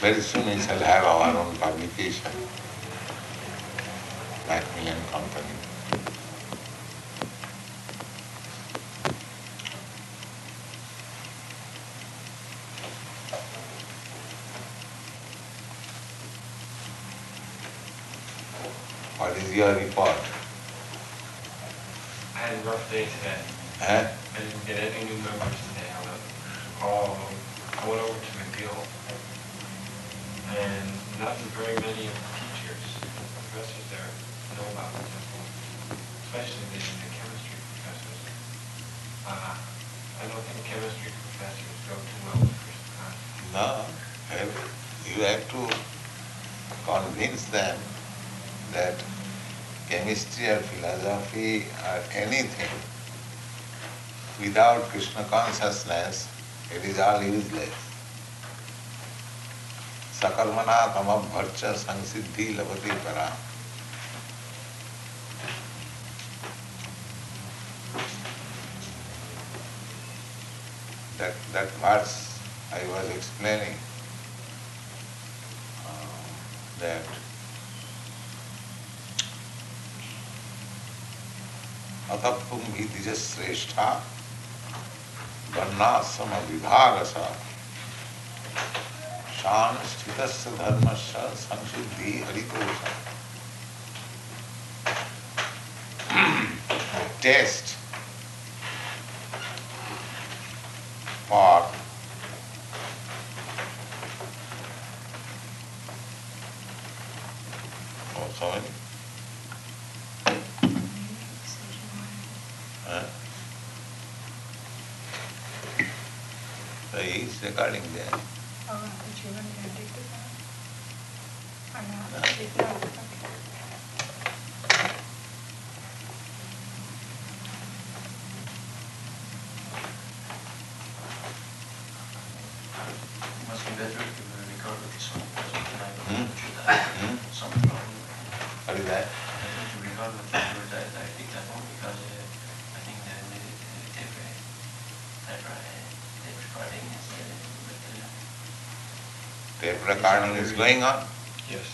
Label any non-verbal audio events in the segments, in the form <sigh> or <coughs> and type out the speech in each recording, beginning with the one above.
Very soon we shall have our own publication, Macmillan Company. What is your report? I had a rough day today. Eh? I didn't get any without Krishna consciousness, it is all useless. Sakarmana tamam bharcha sansiddhi lavati para. That, that verse I was explaining uh, that अतपुम ही द्विज श्रेष्ठा वर्णाश्रम विभाग शान स्थित धर्म संशुद्धि Haritosh. Test <clears throat> Recording is going on. Yes.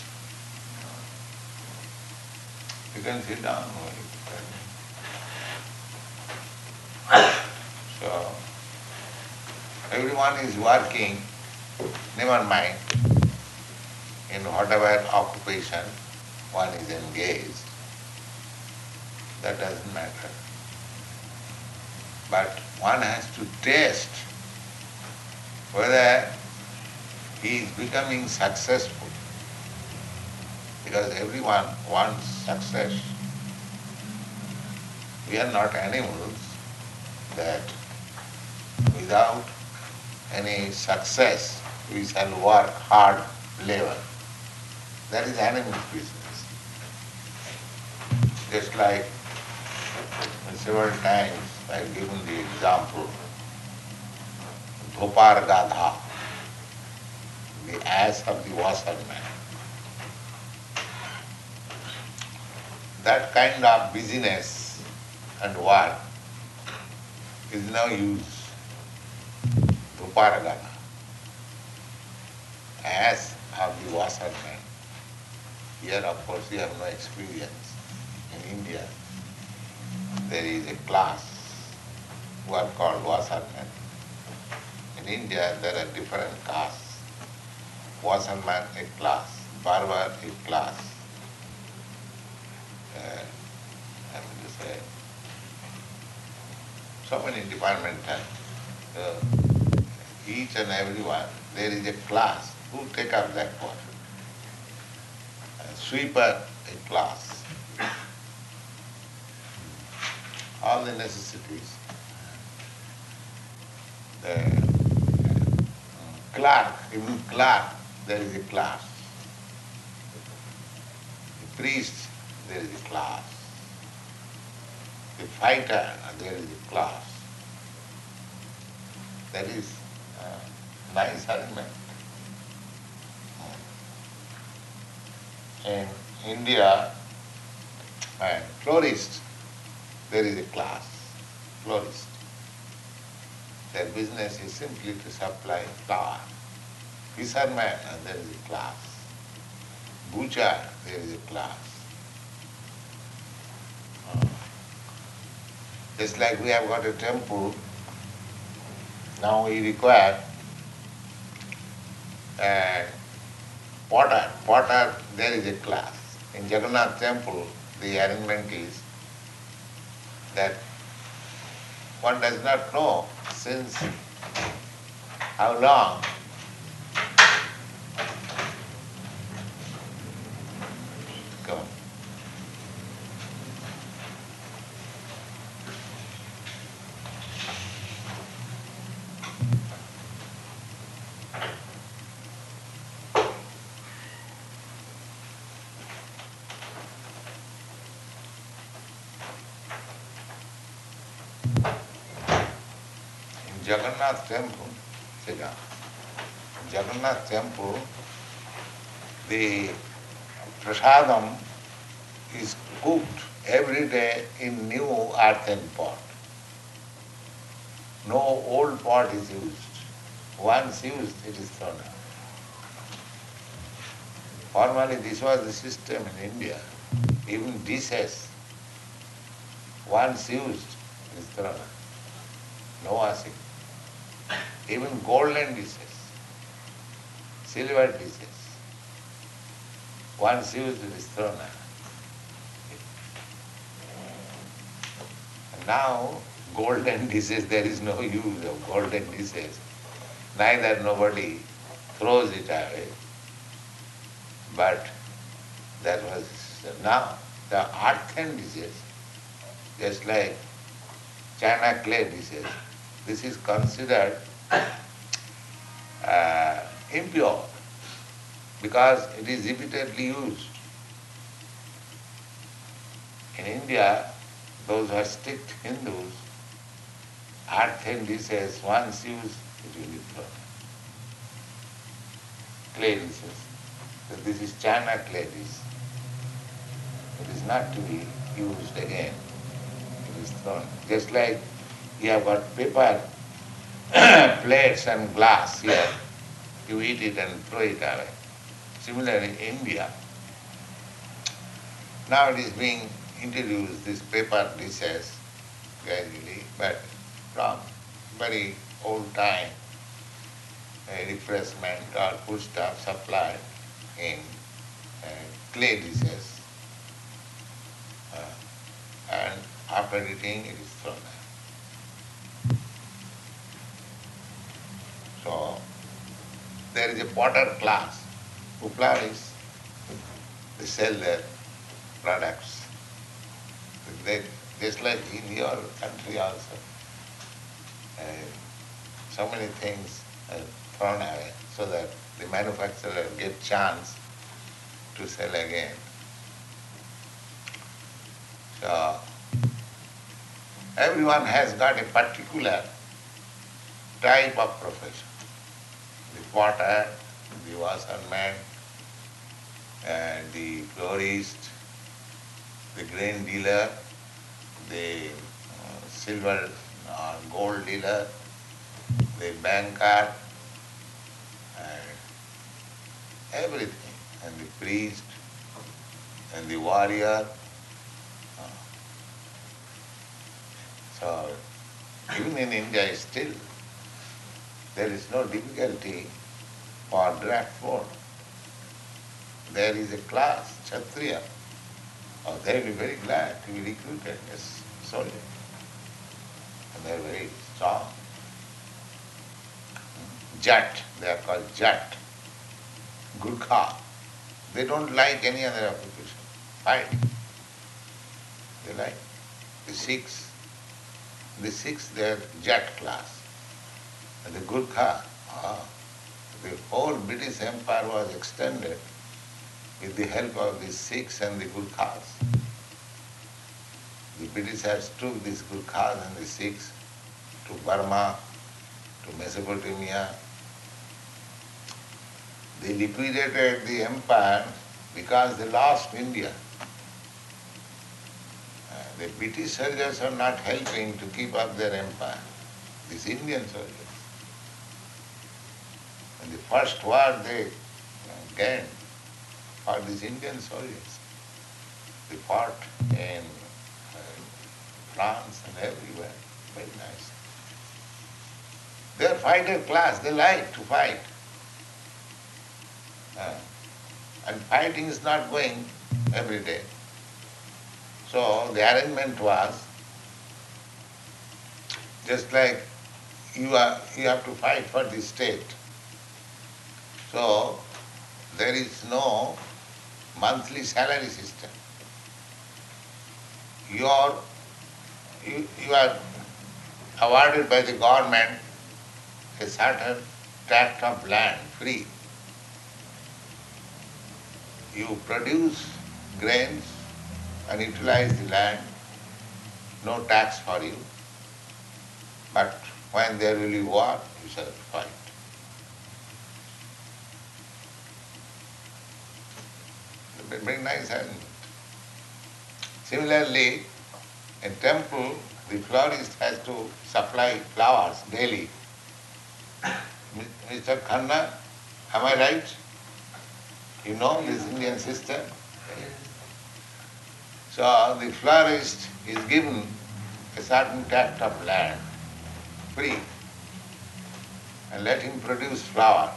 You can sit down. So, everyone is working, never mind, in whatever occupation one is engaged. That doesn't matter. But one has to test whether he is becoming successful because everyone wants success. We are not animals that without any success we shall work hard labor. That is animal business. Just like several times I have given the example, Dhopar Gadha, the ass of the washerman. That kind of business and work is no use. Dhuparagana. As of the washerman. Here of course you have no experience. In India there is a class who are called washermen. In India there are different castes. Washerman a class, barber a class. Uh, I mean to say, so many departmental. Uh, each and every one, there is a class who take up that work. Uh, sweeper, a class. All the necessities. The uh, clerk, even clerk, there is a class. The priest, there is a class. The fighter, there is a class. That is uh, nice arrangement. In India, and florist, there is a class, florist. Their business is simply to supply flower. Fisherman, there is a class. Butcher, there is a class. Uh, Just like we have got a temple, now we require a potter. Potter, there is a class. In Jagannath temple, the arrangement is that one does not know since how long Go. In Jagannath temple, Jagannath temple, the prasadam is cooked every day in new earthen pot. No old pot is used. Once used, it is thrown out. Formerly, this was the system in India. Even dishes, once used, is thrown out. No washing. Even golden dishes, silver dishes, once used, it is thrown out. Now, golden <laughs> dishes, there is no use of golden dishes. Neither nobody throws it away. But that was now the earthen dishes, just like china clay dishes, this is considered uh, impure because it is repeatedly used. In India, those who are strict Hindus, earthen dishes, once used, it will be thrown. Clay dishes. This is china clay dish. It is not to be used again. It is thrown. Just like you have got paper <clears throat> plates and glass here, you eat it and throw it away. Similarly, India, now it is being introduced, this paper dishes gradually, but from very old time, refreshment or food stuff supplied in uh, clay dishes. Uh, and after eating, it is thrown out. So, potter class who flourish. They sell their products. They, just like in your country also, uh, so many things are thrown away so that the manufacturer get chance to sell again. So, everyone has got a particular type of profession. The potter, the washerman, and the florist, the grain dealer, the uh, silver or gold dealer, the banker, and everything, and the priest, and the warrior. Uh, So, even in India still, there is no difficulty draft board. There is a class, Kshatriya. Oh, they will be very glad to be recruited as soldiers. And they are very strong. Jat, they are called Jat. Gurkha. They don't like any other occupation. Fight. They like the Sikhs. The Sikhs, they are Jat class. And the Gurkha, ah, the whole British Empire was extended with the help of the Sikhs and the Gurkhas. The British Britishers took these Gurkhas and the Sikhs to Burma, to Mesopotamia. They liquidated the empire because they lost India. Uh, The British soldiers are not helping to keep up their empire. These Indian soldiers. The first war they gained for these Indian soldiers. They fought in uh, France and everywhere. Very nice. They are fighter class, they like to fight. Uh, and fighting is not going every day. So the arrangement was just like you are you have to fight for the state. So there is no monthly salary system. You are you, you are awarded by the government a certain tract of land free. You produce grains and utilize the land, no tax for you. But when there will be war, you shall fight. Very nice arrangement. Similarly, in temple, the florist has to supply flowers daily. Mr. Khanna, am I right? You know this Indian system? So the florist is given a certain tract of land free and let him produce flower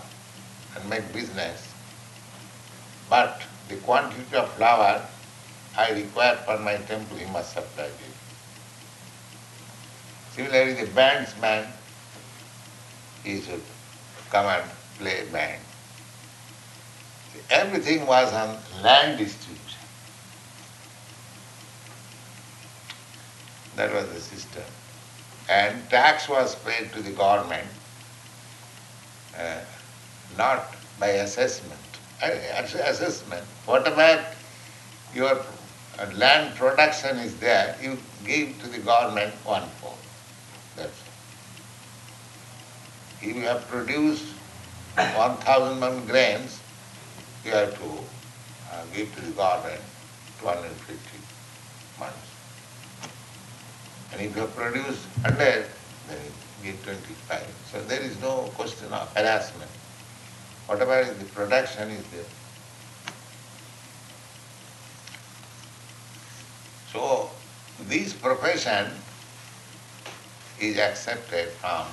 and make business. But the quantity of flower I require for my temple, he must supply it. Similarly, the bandsman, he should come and play band. Everything was on land distribution. That was the system. And tax was paid to the government, uh, not by assessment. Uh, assessment, whatever your land production is there, you give to the government one fourth. That's all. If you have produced 1000 man grains, you have to uh, give to the government 250 months. And if you have produced 100, then you give 25. So there is no question of harassment. Whatever is the production is there. So this profession is accepted from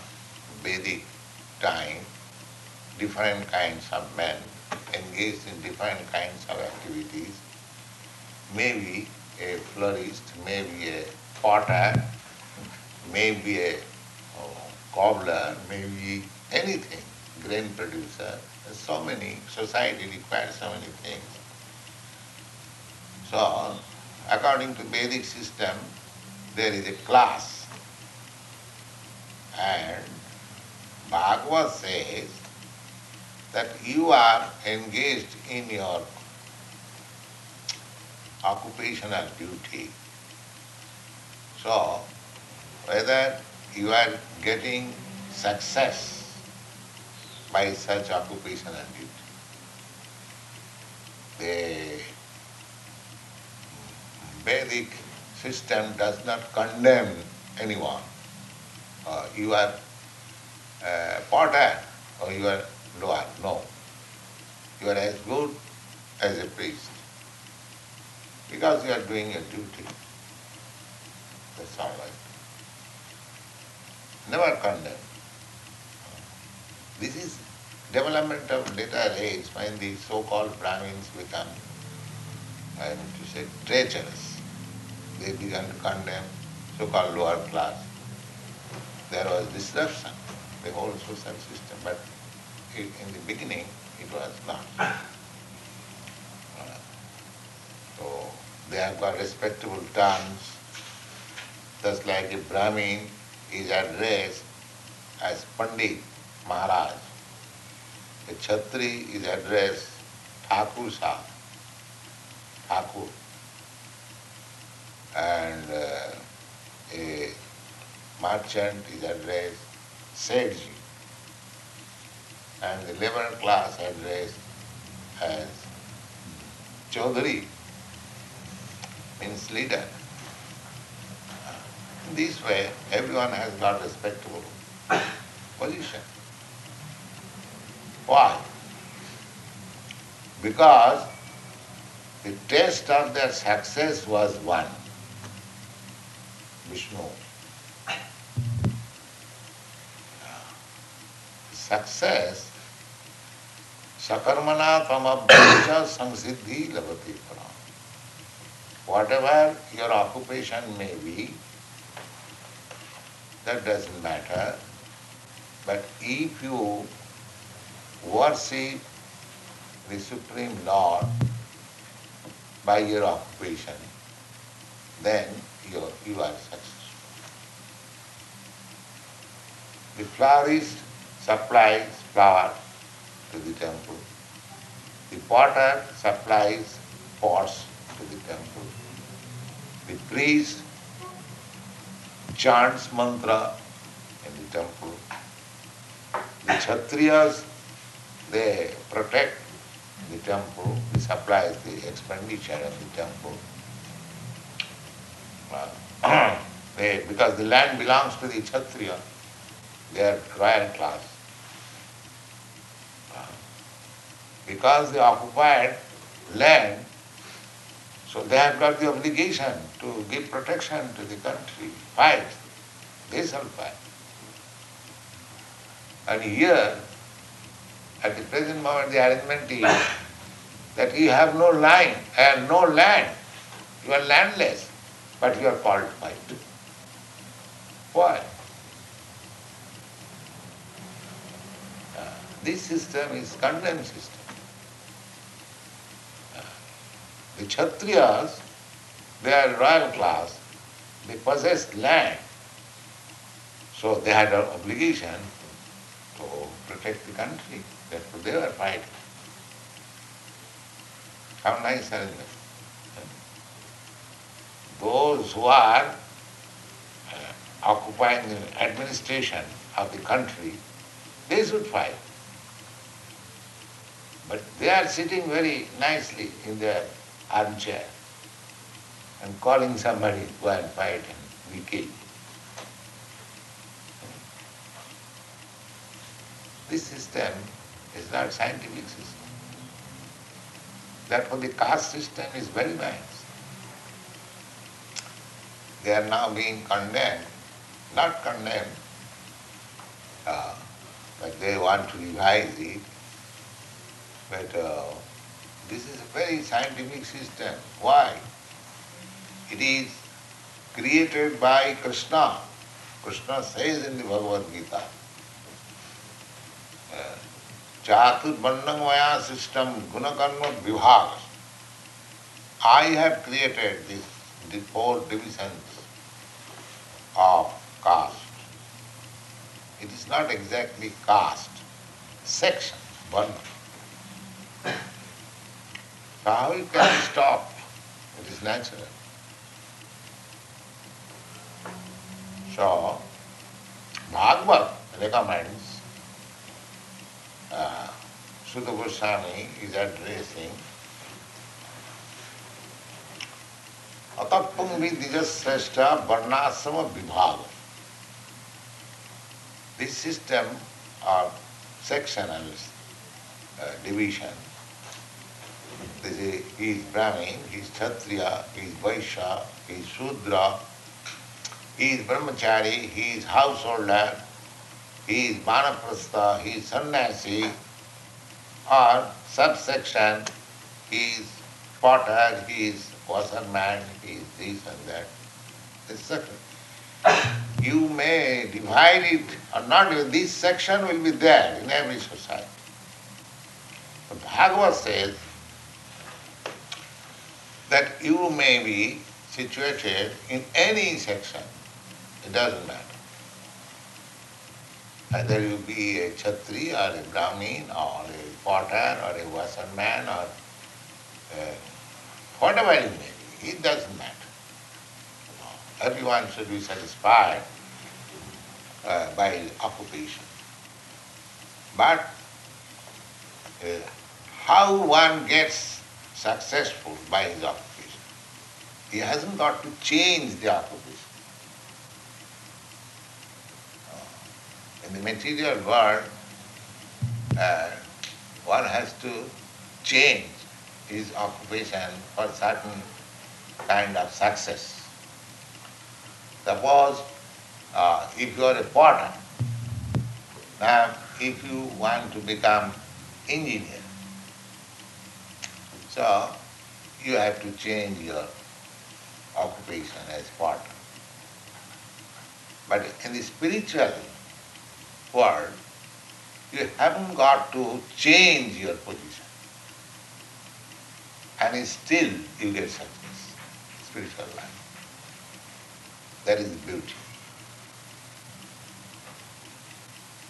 Vedic time, different kinds of men engaged in different kinds of activities, maybe a florist, maybe a potter, maybe a oh, cobbler, maybe anything, grain producer. So many, society requires so many things. So, according to Vedic system, there is a class. And Bhagavad says that you are engaged in your occupational duty. So, whether you are getting success by such occupational duty, the Vedic system does not condemn anyone. Uh, you are uh, potter or you are lower. No. You are as good as a priest because you are doing your duty. That's all right. Never condemn. This is development of later age when the so-called Brahmins become, I mean to say, treacherous. They began to condemn so-called lower class. There was disruption, the whole social system, but in the beginning it was not. So they have got respectable terms, just like a Brahmin is addressed as Pandit Maharaj. A Chatri is addressed Thakur Sahib, Thakur. And uh, a merchant is addressed Sethji. And the labor class addressed as Chaudhary, means leader. In this way, everyone has got respectable position. Why? Because the test of their success was one Vishnu. Success, sakarmana tamabhya samsiddhi lavati. Whatever your occupation may be, that doesn't matter. But if you worship the Supreme Lord by your occupation, then you are, you are successful. The florist supplies flower to the temple. The potter supplies pots to the temple. The priest chants mantra in the temple. The Kshatriyas, they protect the temple, they supply the expenditure of the temple. <clears throat> They, because the land belongs to the Kshatriya, they are royal class. Because they occupied land, so they have got the obligation to give protection to the country, fight. They shall fight. And here, at the present moment, the arrangement is that you have no line and no land. You are landless, but you are called fight. Why? Uh, this system is condemned system. Uh, the Kshatriyas, they are royal class, they possessed land, so they had an obligation to protect the country. Therefore they were fighting. How nice arrangement. Those who are uh, occupying the administration of the country, they should fight. But they are sitting very nicely in their armchair and calling somebody to go and fight and be killed. This system is not scientific system. Therefore the caste system is very nice. They are now being condemned, not condemned, uh, but they want to revise it. But uh, this is a very scientific system. Why? It is created by Krishna. Krishna says in the Bhagavad Gita, Chaturvarnam चातुर्बंधमया system, गुणकर्म विभाग। I have created this the four division of caste it is not exactly caste section varna how can stop it is natural so Bhagavat recommends uh, Sutta Goswami is addressing Atapung Vidijasreshta Varnasama Vibhaga. This system of sectional uh, division, this is, he is Brahmin, he is Kshatriya, he is Vaishya, he is Shudra, he is Brahmachari, he is householder, he is Vanaprastha, he is sannyasi, or subsection, he is potter, he is washerman, he is this and that. Etc. You may divide it or not, this section will be there in every society. But Bhagavad says that you may be situated in any section, it doesn't matter. Either you be a Chatri or a Brahmin or a potter or a washerman or uh, whatever you may be, it doesn't matter. Everyone should be satisfied uh, by occupation. But uh, how one gets successful by his occupation? He hasn't got to change the occupation. In the material world, uh, one has to change his occupation for certain kind of success. Suppose uh, if you are a potter, now if you want to become engineer, so you have to change your occupation as potter. But in the spiritual world, you haven't got to change your position. And still you get success, spiritual life. That is the beauty.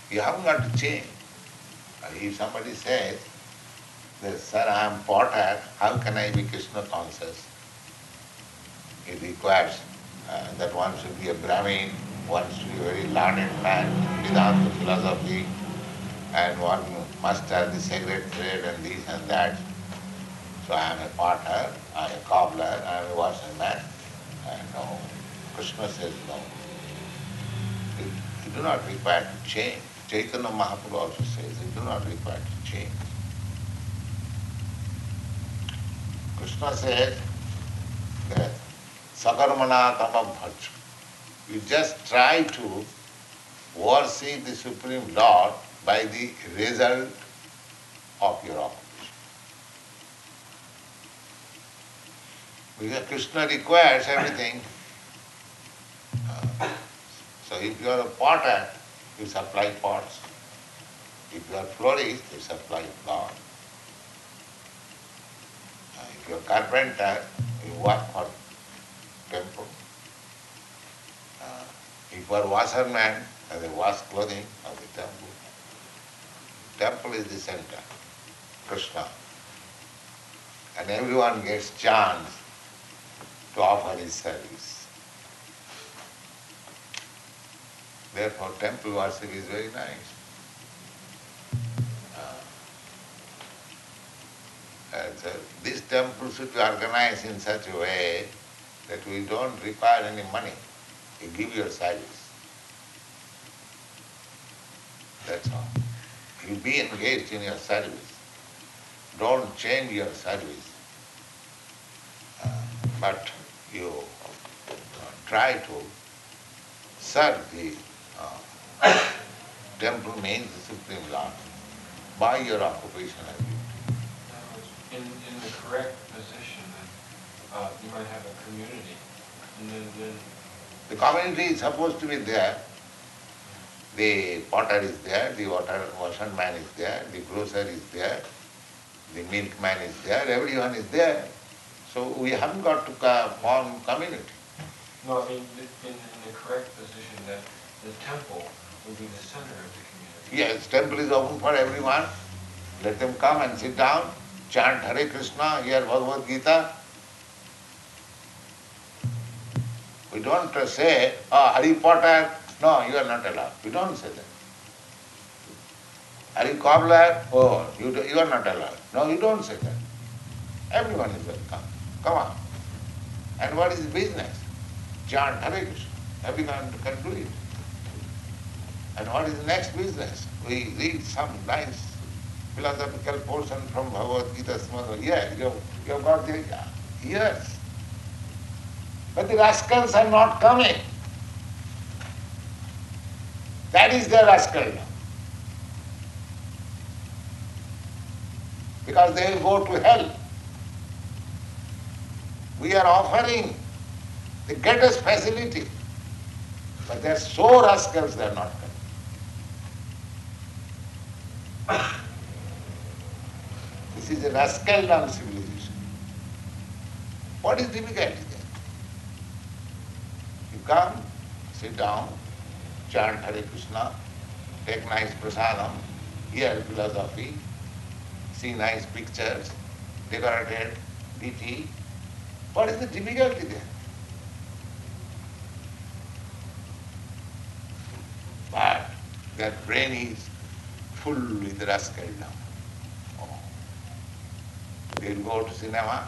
You haven't got to change. If somebody says, that, sir, I am potter, how can I be Krishna conscious? It requires uh, that one should be a Brahmin, one should be a very learned man, Vedanta philosophy, and one must have the sacred thread and this and that. So I am a potter, I am a cobbler, I am a washerman. And no, Krishna says no. You, do not require to change. Chaitanya Mahaprabhu also says you do not require to change. Krishna says that Sakarmana Tama Bhaj. You just try to worship the Supreme Lord by the result of your occupation. Because Krishna requires everything. Uh, so if you are a potter, you supply pots. If you are a florist, you supply flowers. Uh, if you are carpenter, you work for temple. Uh, if are washerman, you wash clothing of the temple. Temple is the center, Krishna. And everyone gets chance to offer his service. Therefore, temple worship is very nice. Uh, so this temple should be organized in such a way that we don't require any money. You give your service. That's all. You be engaged in your service. Don't change your service. Uh, but you uh, try to serve the uh, <coughs> temple means the Supreme Lord by your occupation and duty. In, in the correct position, uh, you might have a community, and then, then The community is supposed to be there. The potter is there, the water washerman is there, the grocer is there, the milkman is there, everyone is there. So we haven't got to form community. No, I mean, in, in the correct position, that the temple would be the center of the community. Yes, temple is open for everyone. Let them come and sit down, chant Hare Krishna, hear Bhagavad Gita. We don't say, oh, Hari Potter, no, you are not allowed. We don't say that. Hari Cobbler, oh, you, do, you are not allowed. No, you don't say that. Everyone is welcome. Come on. And what is business? Chant Hare Krishna. Everyone can do it. And what is the next business? We read some nice philosophical portion from Bhagavad Gita. Yeah, you you got the ears. But the rascals are not coming. That is their rascal. Because they will go to hell. We are offering the greatest facility. But they are so rascals they are not coming. This is a rascaldom civilization. What is? You come, sit down, chant Hare Krishna, take nice prasadam, hear philosophy, see nice pictures, decorated, pretty. What is the difficulty there? But their brain is full with rascaldom. Oh. They'll go to cinema,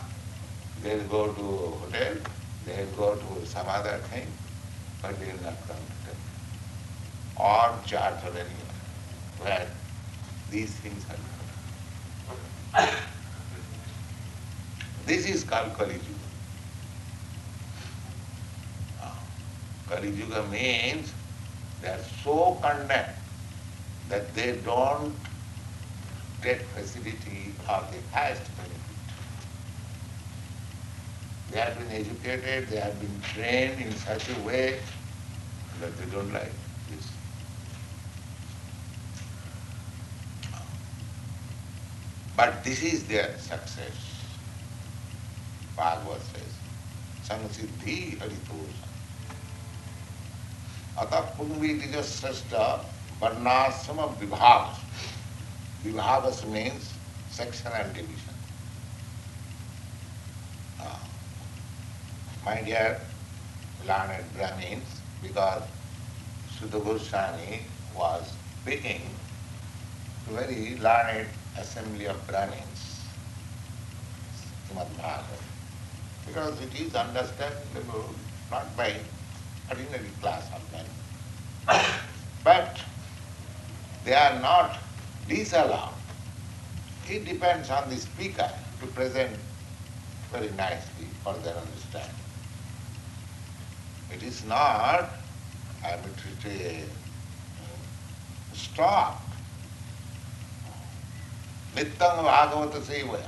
they'll go to hotel, they'll go to some other thing, to temple. Or church or anywhere where these things are done. This is called Kali Yuga. Ah, Kali Yuga means they are so condemned that they don't get facility of the highest benefit. They have been educated, they have been trained in such a way that they don't like this. But this is their success. Bhagavad says, Samsiddhi Haritosam. अतः पुंगवीज श्रेष्ठ वर्णाश्रम विभाग विभाग means section and division. my dear learned Brahmins, because Suta Goswami was speaking to very learned assembly of Brahmins, because it is understandable not by ordinary class of men, <coughs> but they are not disallowed. It depends on the speaker to present very nicely for their understanding. It is not arbitrary stopped. Nityam Bhagavata Sevaya.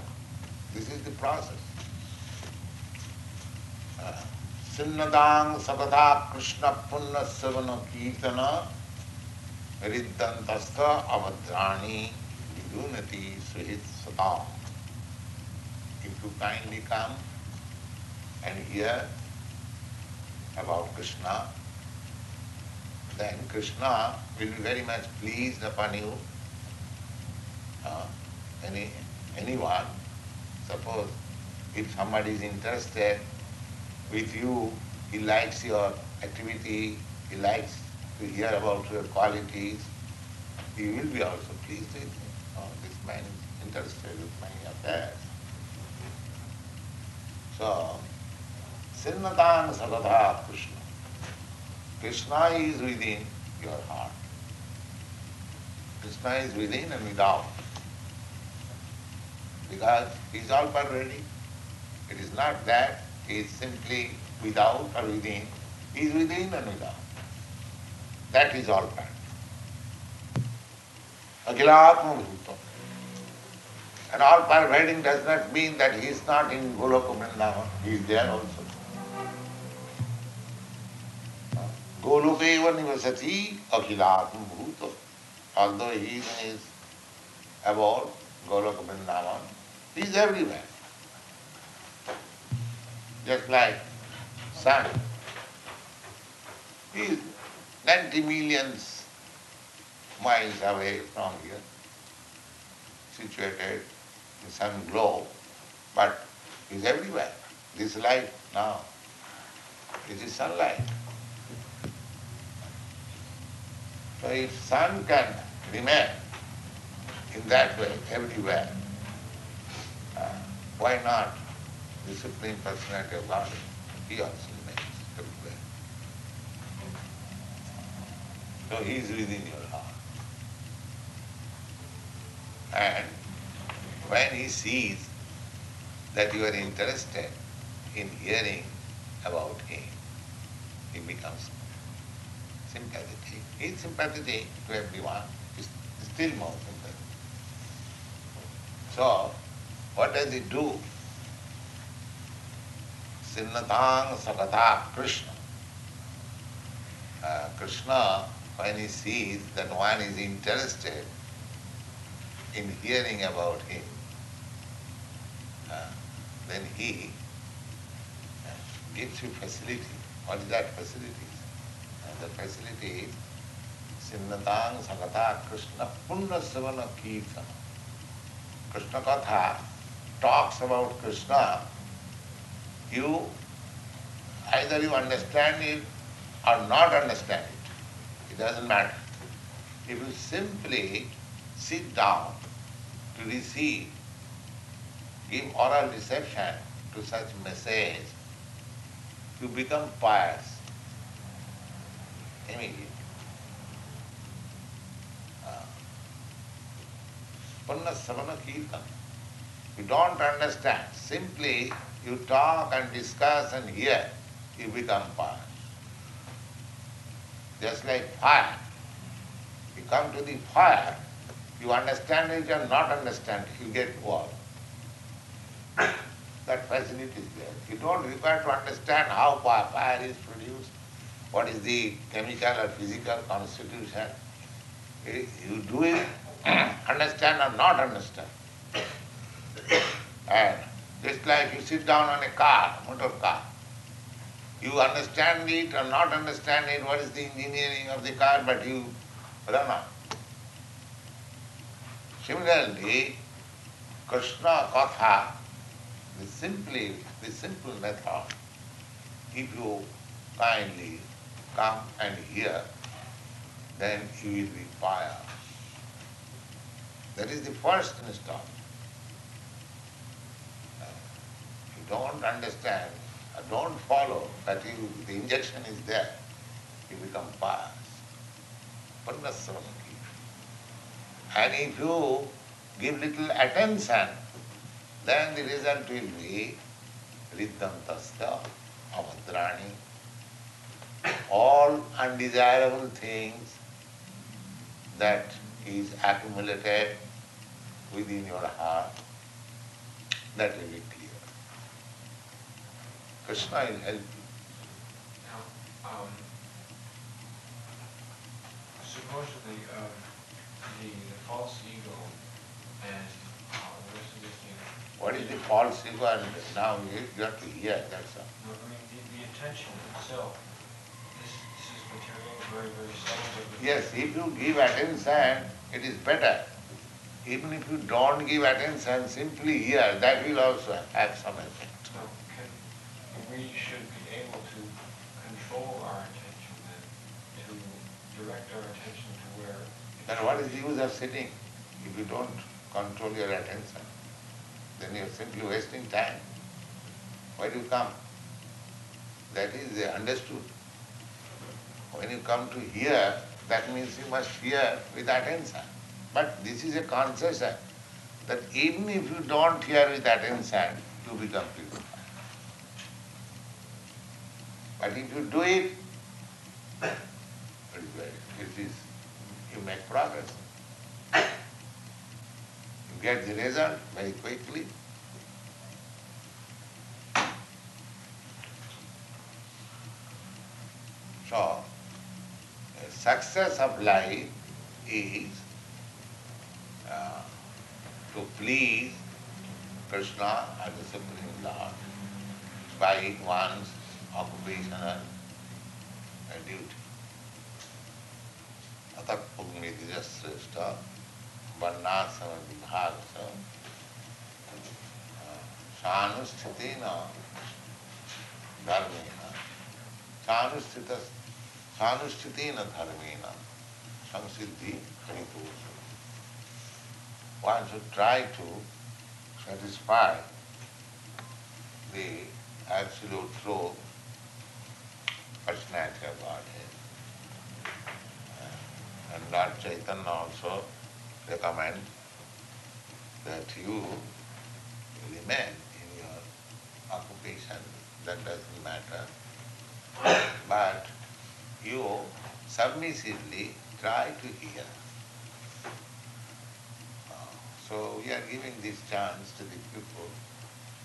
This is the process. Uh, Sinnadang Sabada Krishna Punna Savana Kirtana Riddantastha Avadrani Vidunati Suhit Satam. If you kindly come and hear about Krishna, then Krishna will be very much pleased upon you. Uh, any anyone, suppose if somebody is interested with you, he likes your activity, he likes to hear about your qualities, he will be also pleased with you. Oh, this man is interested with my affairs. So, Sinnatan Sagadha Krishna. Krishna is within your heart. Krishna is within and without. Because he is all ready. It is not that he is simply without or within. He is within and without. That is all part. Akhilatma. And all pervading does not mean that he is not in Goloka Vrindavan. He is there also. Golokeva nivasati akhilatma bhuta. Although he is about Goloka Vrindavan, he is everywhere. Just like sun. He is 90 millions miles away from here, situated in some globe, but is everywhere. This light now, this is sunlight. So if sun can remain in that way everywhere, uh, why not the Supreme Personality of God? He also remains everywhere. So he is within your heart. And when he sees that you are interested in hearing about him, he becomes sympathetic. He is sympathetic to everyone, is still more sympathetic. So, what does he do? Sinnatang Sakata Krishna. Uh, Krishna, when he sees that one is interested in hearing about him, uh, then he uh, gives you facility. What is that facility? The facility Sinnatang Sakata Krishna Punna Savana Kirtana. Krishna Katha talks about Krishna, you either you understand it or not understand it. It doesn't matter. If you simply sit down to receive, give oral reception to such message, you become pious immediately. Uh, Punna Savana Kirtan. You don't understand. Simply you talk and discuss and hear, you become pious. Just like fire. You come to the fire, you understand it or not understand it, you get warm. <coughs> that facility is there. You don't require to understand how fire is produced, what is the chemical or physical constitution. Eh, you do it, <clears throat> understand or not understand. And just like you sit down on a car, motor car, you understand it or not understand it, what is the engineering of the car, but you run on. Similarly, Krishna Katha, the simply, the simple method, if you kindly come and hear, then you will be pious. That is the first installment. If you don't understand, or don't follow, that you, the injection is there, you become pious. Purnasramaki. And if you give little attention, then the result will be Riddhantasya, Amadrani. All undesirable things that is accumulated within your heart, that will be clear. Krishna will help you. Now, um, supposedly, um, the, the false ego and uh, the rest of this thing. What is the false ego and now you you have to hear, that. No, I mean, the, the intention itself, this, this is material, very, very subtle, but the. Yes, if you give attention, it is better. Even if you don't give attention, simply hear, that will also have some effect. Now, can, we should be able to control our attention then, to direct our attention to where. Then what is the use of sitting if you don't control your attention? Then you're simply wasting time. Why do you come? That is uh, understood. When you come to hear, that means you must hear with attention. But this is a concession that even if you don't hear with attention, you become purified. But if you do it, <coughs> it is you make progress. You get the result very quickly. So, success of life is uh, to please Krishna as the Supreme Lord by one's occupational uh, duty. अतः पुण्यतिज श्रेष्ठ वर्णाश्रम विभाग से सानुस्थिति न धर्मेण सानुस्थित ಸಾನುಷ್ಠಿತೇನ ಧರ್ಮೇನ ಸಂಸಿದ್ಧಿ ಹರಿತೋಷ One should try to satisfy the absolute truth, personality of Godhead. Uh, and Lord Chaitanya also recommend that you remain in your occupation, that doesn't matter. But submissively try to hear. Uh, So we are giving this chance to the people,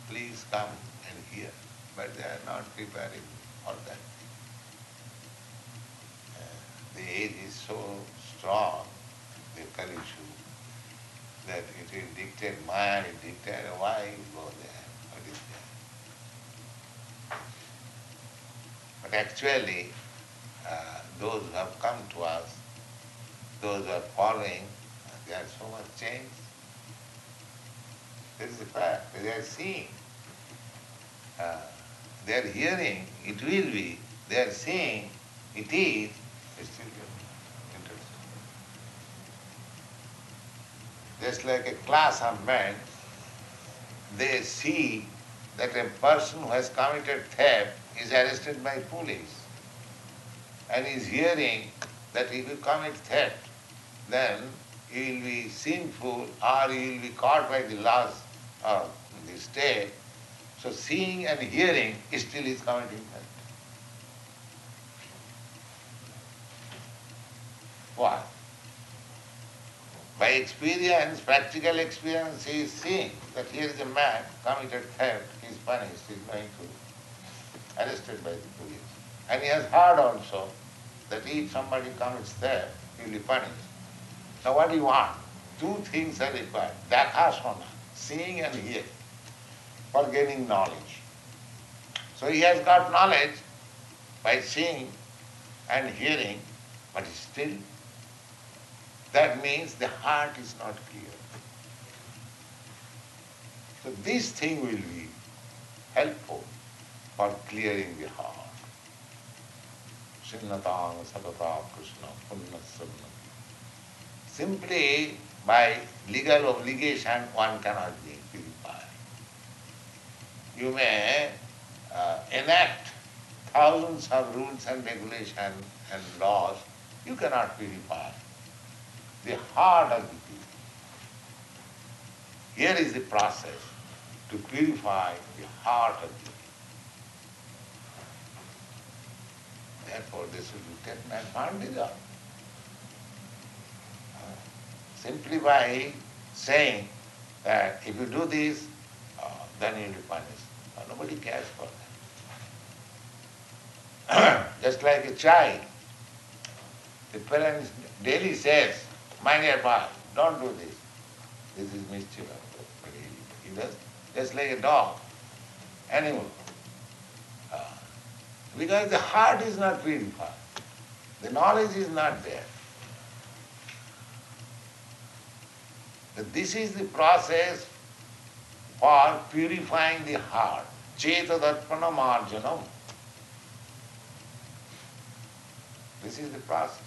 please come and hear, but they are not preparing for that. Uh, The age is so strong, the Kali Yuga, that it will dictate Maya, will dictate why you go there, what is there. But actually, uh, those who have come to us, those who are following, they are so much changed. This is the fact. They are seeing. Uh, they are hearing, it will be. They are seeing, it is. It's still. Just like a class of men, they see that a person who has committed theft is arrested by police and is hearing that if you commit theft, then he will be sinful or he will be caught by the laws of the state. So seeing and hearing is still is committing fault. Why? By experience, practical experience, he is seeing that here is a man committed theft, he is punished, he is going to arrested by the police. And he has heard also that if somebody commits theft, he will be punished. Now what do you want? Two things are required. Dakashana, seeing and hearing, for gaining knowledge. So he has got knowledge by seeing and hearing, but still that means the heart is not clear. So this thing will be helpful for clearing the heart. Sinnatang satata Krishna punna Simply by legal obligation one cannot be purified. You may uh, enact thousands of rules and regulations and laws, you cannot purify the heart of the people. Here is the process to purify the heart of the Therefore, this will be taken advantage of. Simply by saying that if you do this, uh, then you will be punished. Uh, nobody cares for that. <clears throat> Just like a child, the parents daily says, my dear boy, don't do this. This is mischief. He, just like a dog, animal. Because the heart is not purified. The knowledge is not there. But this is the process for purifying the heart. Chetadarpana marjanam. This is the process.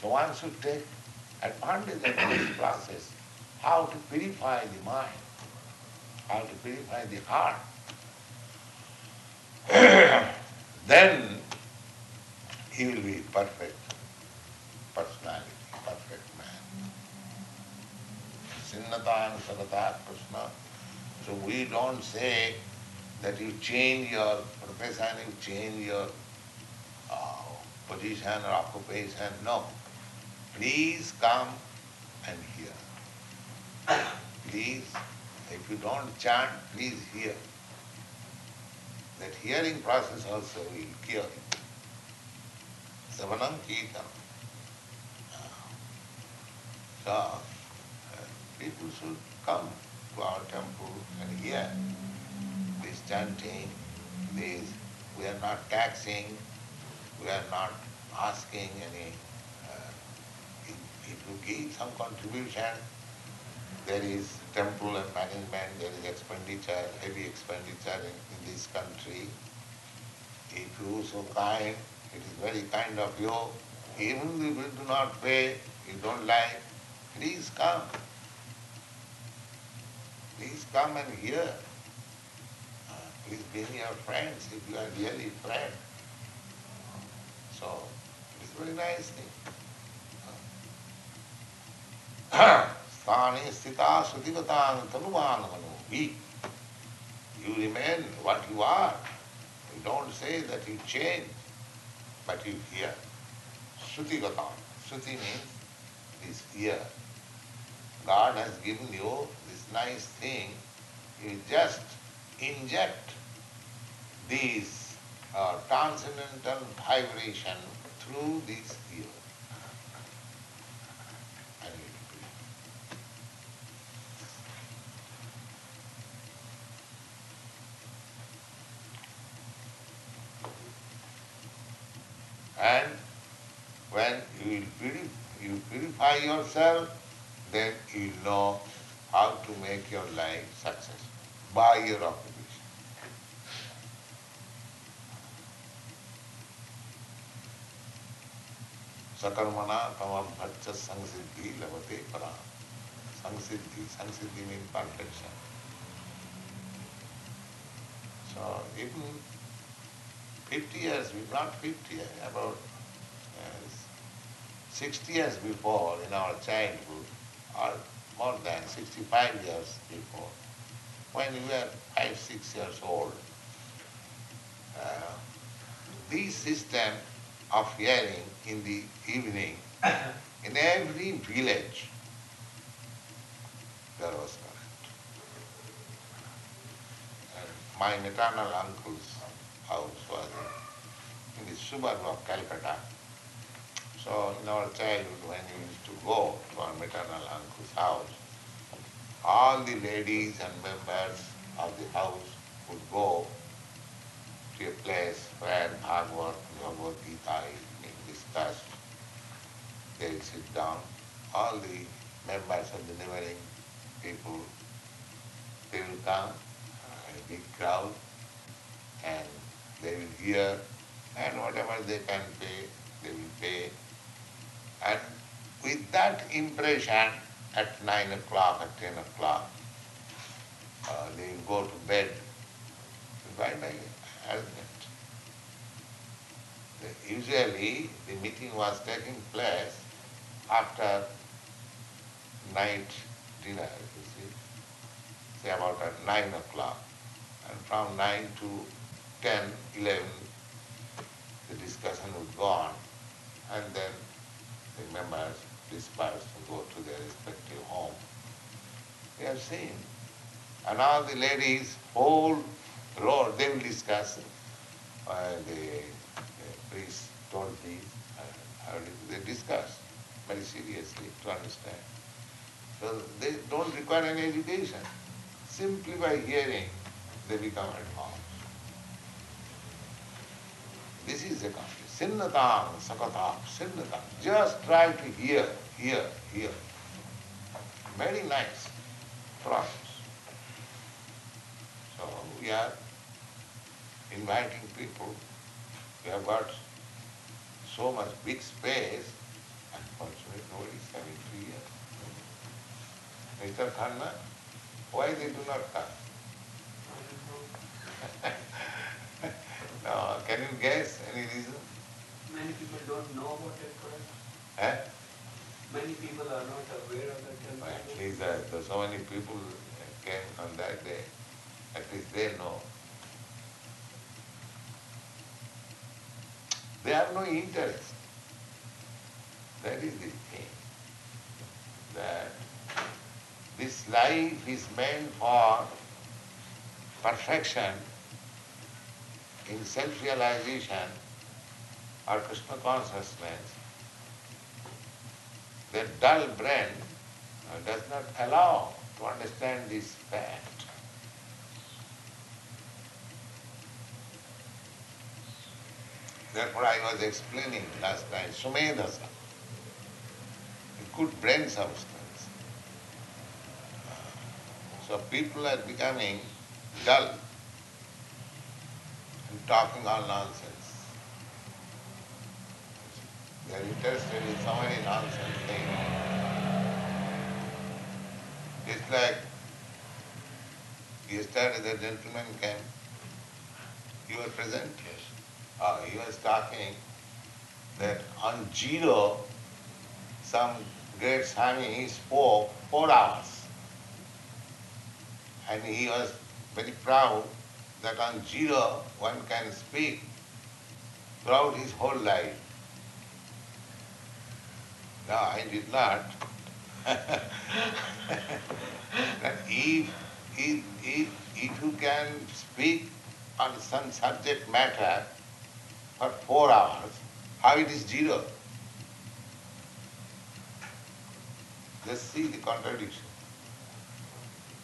So one should take advantage of this <coughs> process, how to purify the mind, how to purify the heart. <coughs> then he will be perfect personality, perfect man. Sinnata and Krishna. So we don't say that you change your profession, you change your uh, position or occupation. No. Please come and hear. <coughs> Please, if you don't chant, please hear. That hearing process also will cure it. Sravanam Kirtanam. So, uh, people should come to our temple and hear this chanting, this, we are not taxing, we are not asking any if you give some contribution, there is temple and management, there is expenditure, heavy expenditure in, in this country. If you so kind, it is very kind of you. Even if you do not pay, you don't like, please come. Please come and hear. Uh, please bring your friends if you are really friend. So, it is very nice thing. <clears throat> sthane sthita sudivatan tanuvanamanohi. You remain what you are. You don't say that you change, but you hear. Srutivatan. Sruti means this ear. God has given you this nice thing. You just inject these uh, transcendental vibration through this ear. you purify yourself, then you know how to make your life successful by your occupation. सकर्मणा तमभच्च संसिद्धि लभते परा संसिद्धि संसिद्धि means perfection so even 50 years, not 50, about uh, 60 years before, in our childhood, or more than 65 years before, when we were 5, 6 years old, uh, this system of hearing in the evening, <coughs> in every village, there was current. And my maternal uncle's house was in the suburb of Calcutta. So in our childhood, when we used to go to our maternal uncle's house, all the ladies and members of the house would go to a place where Bhagavad, Bhagavad Gita is being discussed. They sit down. All the members of the neighboring people, they will come, uh, a big crowd, and they will hear, and whatever they can pay, they will pay. And with that impression, at 9 o'clock, at 10 o'clock, uh, they go to bed by my husband. Usually, the meeting was taking place after night dinner, you see, say about at 9 o'clock. And from 9 to 10, 11, the discussion would go on, and then the members disperse and go to their respective home. They have seen. And all the ladies, whole row, they will discuss. Uh, the, the priest told me, uh, they discuss very seriously to understand. So they don't require any education. Simply by hearing, they become advanced. This is the country. Sinnatam, sakatam, sinnatam. Just try to hear, hear, hear. Very nice process. So we are inviting people. We have got so much big space. Unfortunately, nobody is coming to hear. Mr. Khanna, why they do not come? <laughs> no, can you guess any reason? Many people don't know about it, Quran. Eh? Many people are not aware of that At least uh, so many people came on that day, at least they know. They have no interest. That is the thing. That this life is meant for perfection in self-realization or Krishna consciousness. The dull brain uh, does not allow to understand this fact. Therefore I was explaining last time, Sumedhasa, a good brain substance. So people are becoming dull and talking all nonsense. They are interested in so many nonsense things. It's like yesterday the gentleman came. You were present? Yes. Uh, he was talking that on zero, some great Swami spoke four hours. And he was very proud that on zero one can speak throughout his whole life. No, I did not. if, if, if, if you can speak on some subject matter for four hours, how it is zero? Just see the contradiction.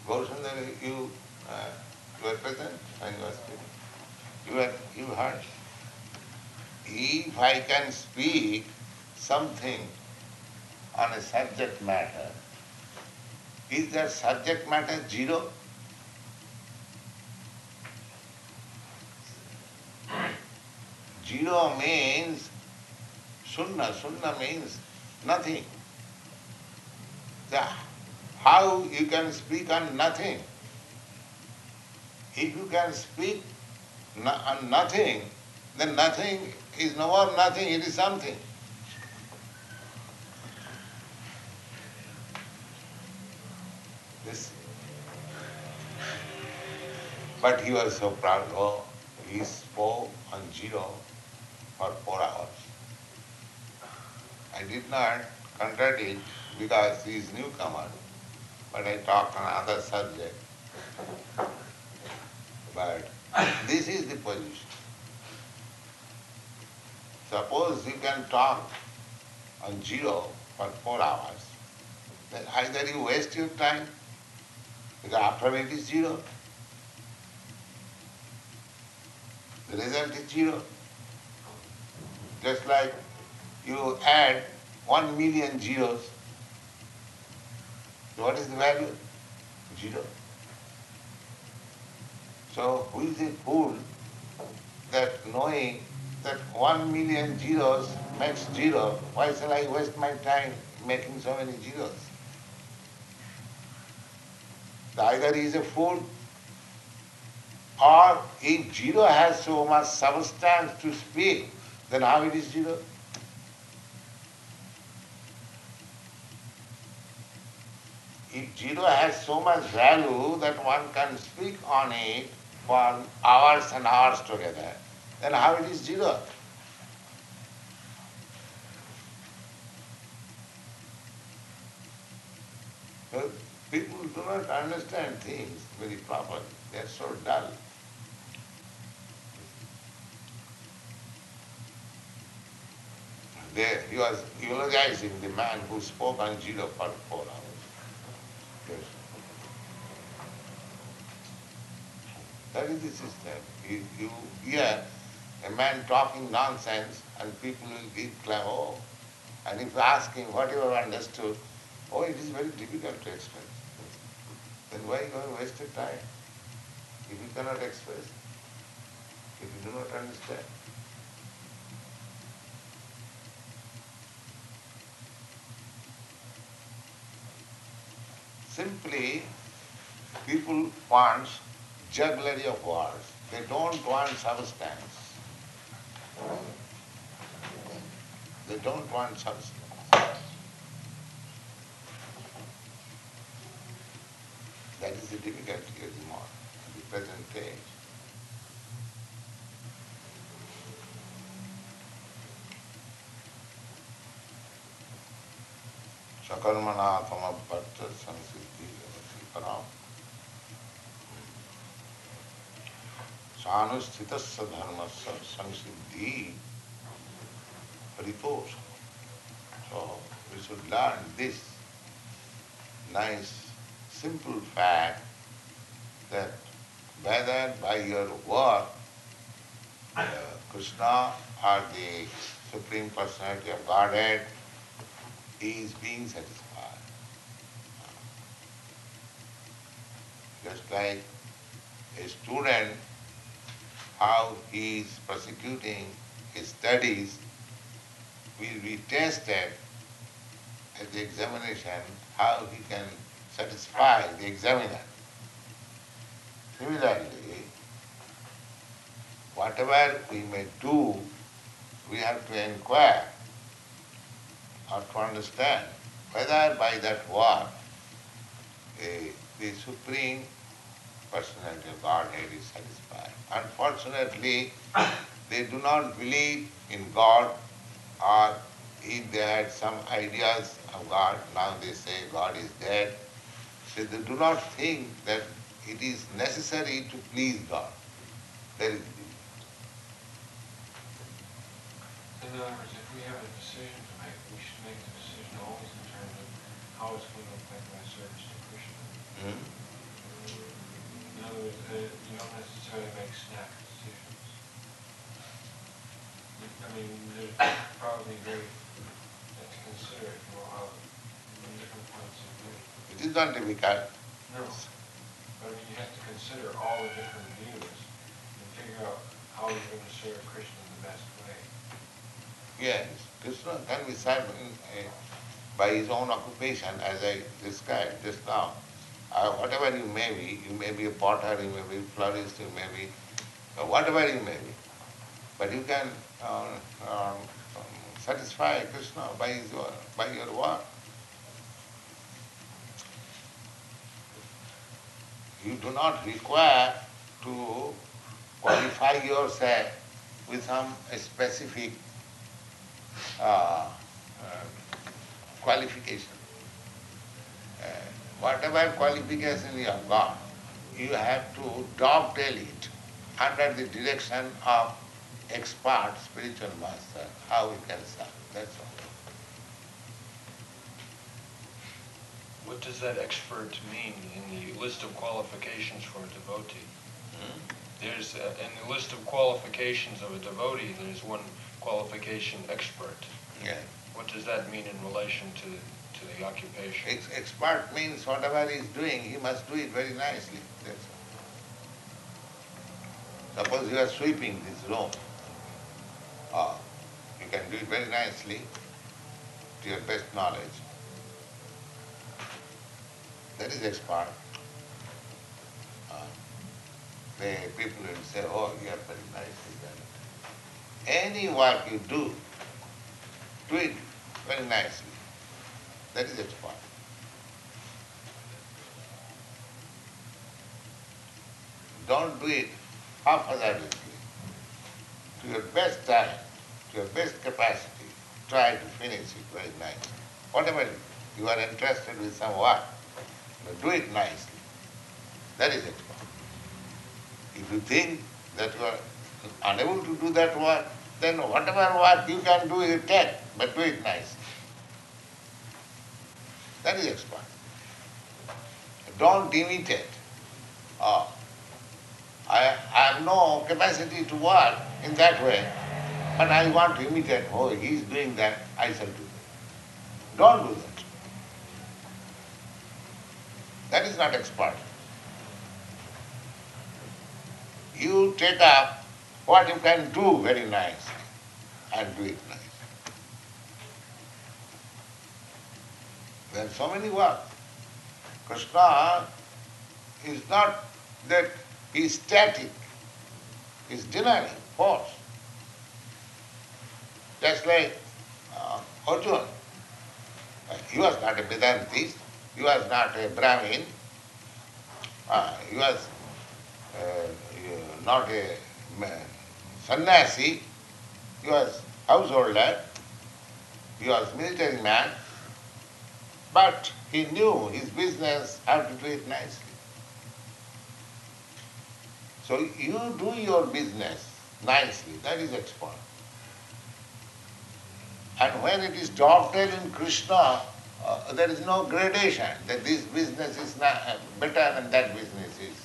Gaurasundar, you, uh, you were present when you were speaking. You, were, you heard. If I can speak something on a subject matter, is that subject matter zero? Zero means sunna, sunna means nothing. The, how you can speak on nothing? If you can speak on nothing, then nothing is no more nothing, it is something. But he was so proud, oh, he spoke on zero for four hours. I did not contradict because he is newcomer, but I talked on other subject. But this is the position. Suppose you can talk on zero for four hours, then either you waste your time, because after it is zero, the result is zero. Just like you add one million zeros, what is the value? Zero. So who is a fool that knowing that one million zeros makes zero, why shall I waste my time making so many zeros? Either he is a fool or if zero has so much substance to speak, then how it is zero? If zero has so much value that one can speak on it for hours and hours together, then how it is zero? Well, people do not understand things very properly. They are so dull. There, he was eulogizing the man who spoke on zero for four hours. Yes. That is the system. You, you hear a man talking nonsense and people will give clap, oh. And if you ask him what you have understood, oh, it is very difficult to explain. Then why you have wasted time? If you cannot express, if you do not understand. Simply, people want jugglery of words. They don't want substance. They don't want substance. That is the difficulty the modern, the present age. सकर्मणा समभट्ट संसिद्धि पराम सानुस्थित धर्म संसिद्धि Paritosh So we should learn this nice, simple fact that whether by your work, uh, Krishna or the Supreme Personality of Godhead is being satisfied. Just like a student, how he is prosecuting his studies will be tested at the examination how he can satisfy the examiner. Similarly, whatever we may do, we have to inquire or to understand whether by that work a, eh, the Supreme Personality of Godhead is satisfied. Unfortunately, they do not believe in God or if they had some ideas of God, now they say God is dead. So they do not think that it is necessary to please God. There is In other words, if we have a decision to make, we should make the decision always in terms how going to affect my service to Krishna. Hmm? In other words, uh, you don't necessarily make snap decisions. I mean, there's probably very, to consider it for how, from different points of view. It is not difficult. No, but I mean, you have to consider all the different views and figure out how you're going to serve Krishna in the best way. Yes, Krishna can be served in, uh, by his own occupation, as I described just now. Uh, whatever you may be, you may be a potter, you may be a florist, you may be uh, whatever you may be, but you can uh, satisfy Krishna by his wo- by your work. You do not require to qualify yourself with some specific uh, uh, qualification. Uh, whatever qualification you have got, you have to dovetail it under the direction of expert spiritual master, how we can serve. That's all. What does that expert mean in the list of qualifications for a devotee? Hmm? There's, uh, in the list of qualifications of a devotee, there's one qualification, expert. Yeah. What does that mean in relation to, to the occupation? Ex- expert means whatever he is doing, he must do it very nicely. That's. Suppose you are sweeping this room, uh, you can do it very nicely to your best knowledge. That is expert. Uh, the people will say, oh, you are very nicely done. Any work you do, do it very nicely. That is expert. Don't do it haphazardly. To your best time, to your best capacity, try to finish it very nicely. Whatever you are interested with some work, do it nicely. That is expert. If you think that you are unable to do that work, then whatever work you can do, you take, but do it nicely. That is expert. Don't imitate. Oh, I, I have no capacity to work in that way, but I want to imitate. Oh, he is doing that, I shall do that. Don't do that. That is not expert. You take up what you can do very nicely and do it nicely. There are so many works. Krishna is not that he is static, he is dynamic force. Just like uh, Arjuna. He was not a Vedantist, he was not a Brahmin, uh, he was uh, not a ma- sannyasi, he was householder, he was military man, but he knew his business how to do it nicely. So you do your business nicely, that is expert. And when it is dovetailed in Krishna, uh, there is no gradation that this business is better and that business is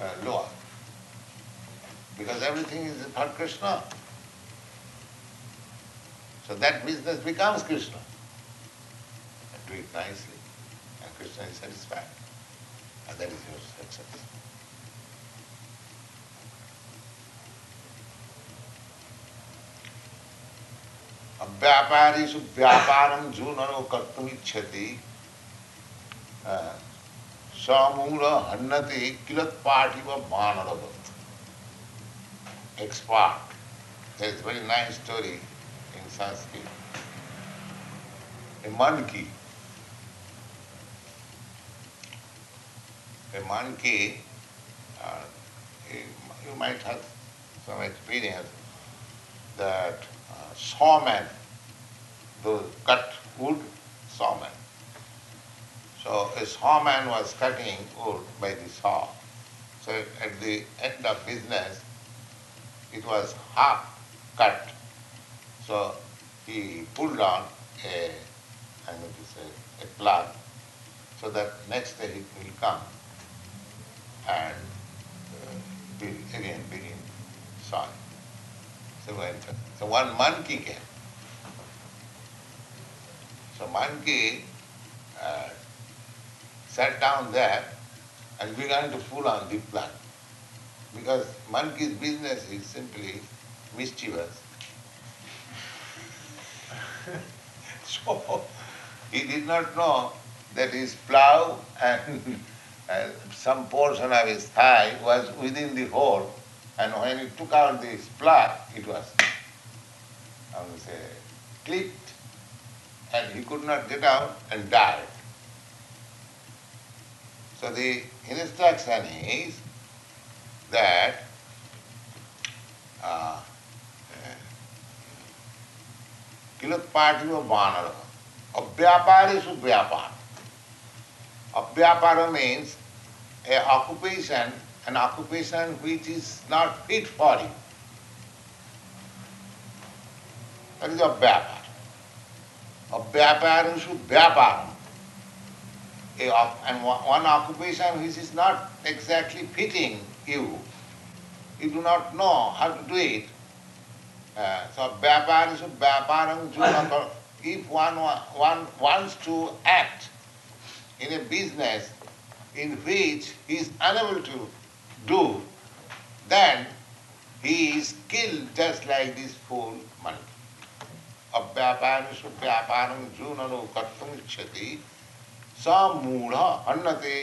uh, lower Because everything is for Krishna. So that business becomes Krishna. And do it nicely, and Krishna is satisfied. And that is your success. व्यापारीषु व्यापारं जो नरो कर्तुमिच्छति समूल हन्नति किलत्पाठिव वानरवत् expert. There is a very nice story in Sanskrit. A monkey, a monkey, uh, you might have some experience that uh, sawman, those cut wood sawman. So a sawman was cutting wood by the saw. So at the end of business, it was half cut. So he pulled on a, I'm going to say, a plug, so that next day he will come and uh, again begin sawing. So, when, so one monkey came. So monkey uh, sat down there and began to pull on the plug because monkey's business is simply mischievous. <laughs> so he did not know that his plow <laughs> and some portion of his thigh was within the hole, and when he took out this plough, it was, I would say, clipped, and he could not get out and died. So the instruction is that uh, kilotpatiyo banara, abhyaparishu vyapara. Abhyapara means a occupation, an occupation which is not fit for you. That is abhyapara. Abhyaparishu vyapara. A, and one occupation which is not exactly fitting you, you do not know how to do it. Uh, so vyaparishu vyaparang junakar. <laughs> If one, one wants to act in a business in which he is unable to do, then he is killed just like this fool monkey. अव्यापारेषु व्यापारं जूननो कर्तुम् इच्छति स मूढ़ अन्नते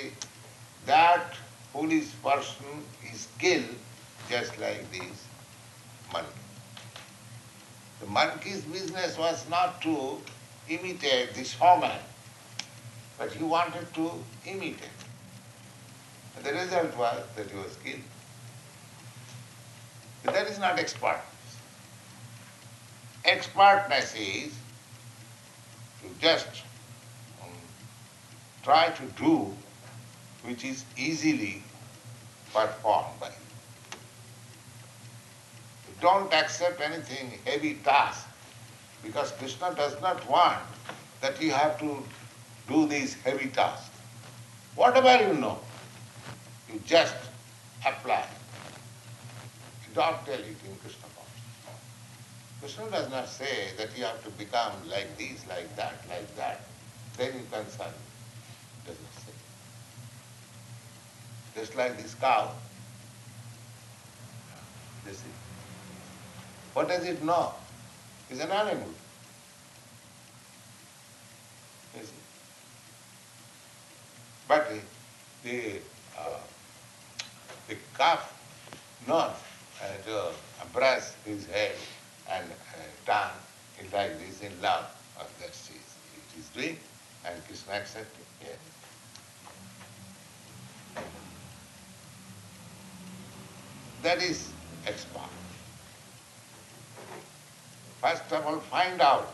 that foolish person is killed just like this monkey. The monkey's business was not to imitate the showman, but he wanted to imitate. And the result was that he was killed. But that is not expert. Expertness is to just um, try to do which is easily performed by you. Don't accept anything heavy task because Krishna does not want that you have to do these heavy tasks. Whatever you know, you just apply. Don't tell it in Krishna consciousness. Krishna does not say that you have to become like this, like that, like that. Then you can serve. Does not say. Just like this cow. You see. What does it know? It's an animal. You see. But the, the, uh, the calf knows and uh, his head and uh, tongue is like this in love. of Uh, that is, it is doing and Krishna accepting. Yes. That is expert. First of all, find out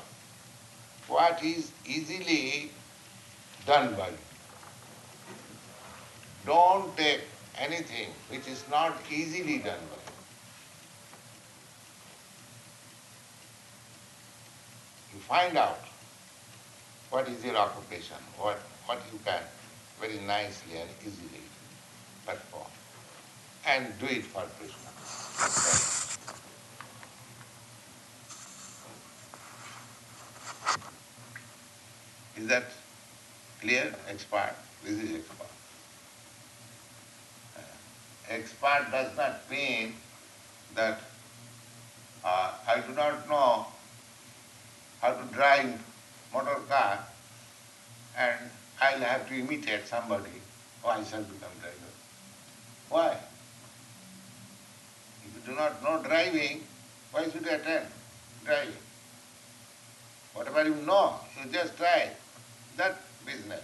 what is easily done by you. Don't take anything which is not easily done by you. You find out what is your occupation, what, what you can very nicely and easily perform, and do it for Krishna. Is that clear? Expert. This is expert. Uh, expert does not mean that uh, I do not know how to drive motor car and I'll have to imitate somebody or I shall become driver. Why? Do not know driving, why should you attend driving? Whatever you know, you just try that business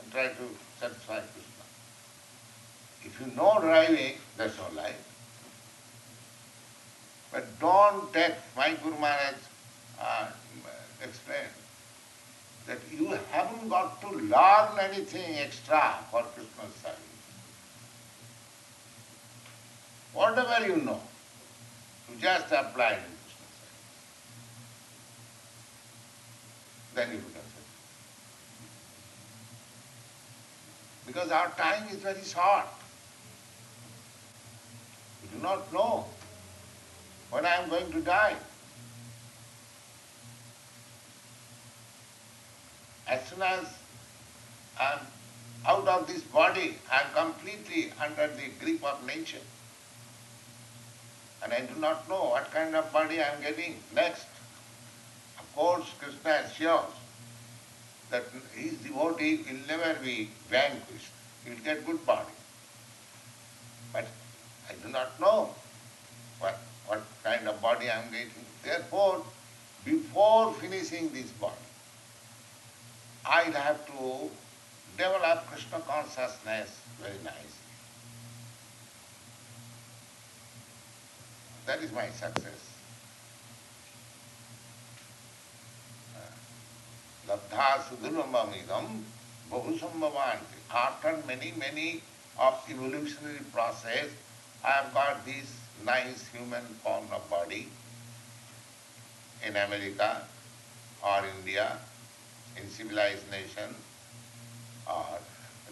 and try to satisfy Krishna. If you know driving, that's all right. But don't take my Guru Maharaj uh, that you haven't got to learn anything extra for Krishna's service. Whatever you know, just apply it. Then you become service. Because our time is very short. We do not know when I am going to die. As soon as I am out of this body, I am completely under the grip of nature. And I do not know what kind of body I am getting next. Of course, Krishna assures that his devotee will never be vanquished. He will get good body. But I do not know what, what kind of body I am getting. Therefore, before finishing this body, I'll have to develop Krishna consciousness very nice. That is my success. Labdha sudhurvamidam bahusambhavanti. After many, many of evolutionary process, I have got this nice human form of body in America or India, in civilized nation or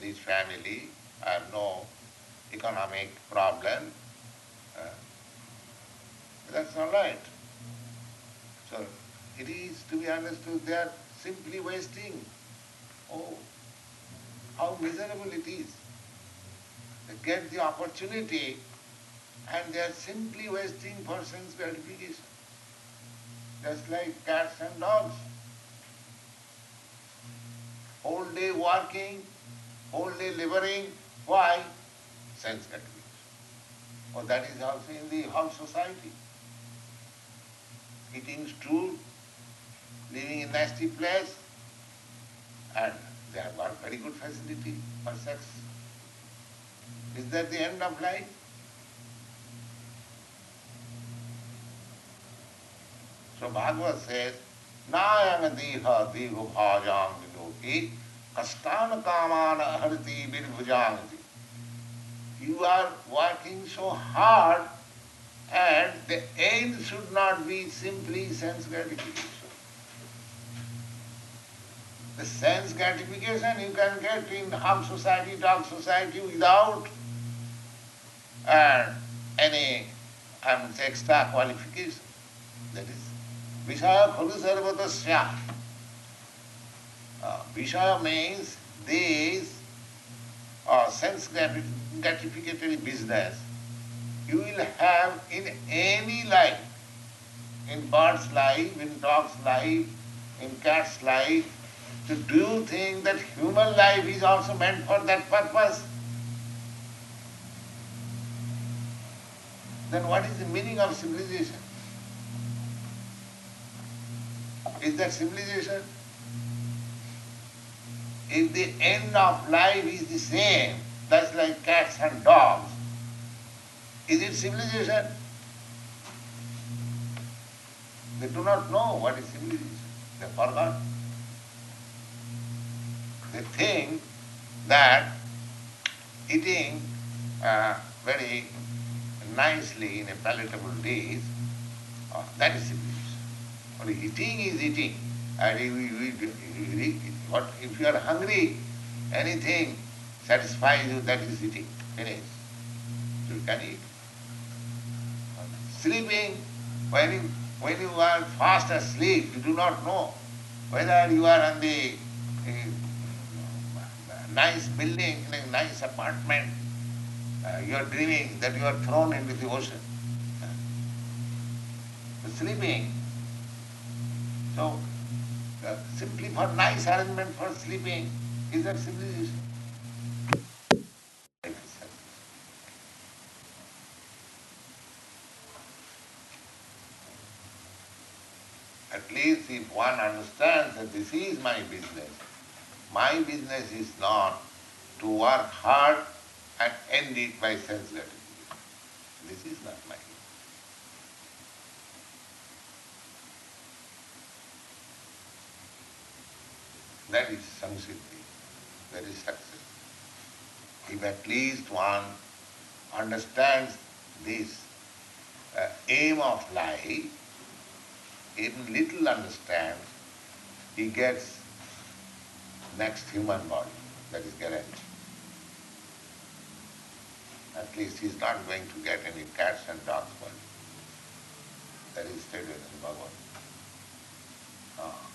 rich family, I have no economic problem. That's all right. So it is to be understood they are simply wasting. Oh, how miserable it is. They get the opportunity and they are simply wasting person's gratification. Just like cats and dogs. Whole day working, whole day laboring. Why? Sense gratification. Oh, that is also in the whole society. Eating stool, living in nasty place, and they have got very good facility for sex. Is that the end of life? So Bhagavad says, Nayang diha dihu bhajang viloki kastana kamana harti birbhujanti. You are working so hard and the aim should not be simply sense gratification. The sense gratification you can get in hum society, dog society without and any I extra qualification. That is Vishaya Khalu Sarvatasya. Uh, Vishaya means this uh, sense gratificatory business you will have in any life, in bird's life, in dog's life, in cat's life, to do think that human life is also meant for that purpose. Then what is the meaning of civilization? Is that civilization? If the end of life is the same, that's like cats and dogs, is it civilization? They do not know what is civilization. They forgot. They think that eating uh, very nicely in a palatable dish, uh, that is civilization. Only eating is eating. And if, you, what, if you are hungry, anything satisfies you, that is eating. Finish. You can eat. Sleeping, when you, when you are fast asleep, you do not know whether you are on the uh, nice building, in a nice apartment, uh, you are dreaming that you are thrown into the ocean. Uh, sleeping. So, uh, simply for nice arrangement for sleeping, is that civilization? If one understands that this is my business, my business is not to work hard and end it by sense gratification. This is not my business. That is samsiddhi, that is success. If at least one understands this uh, aim of life, even little understands, he gets next human body, that is guaranteed. At least he is not going to get any cats and dogs body. That is stated in Bhagavad. Ah.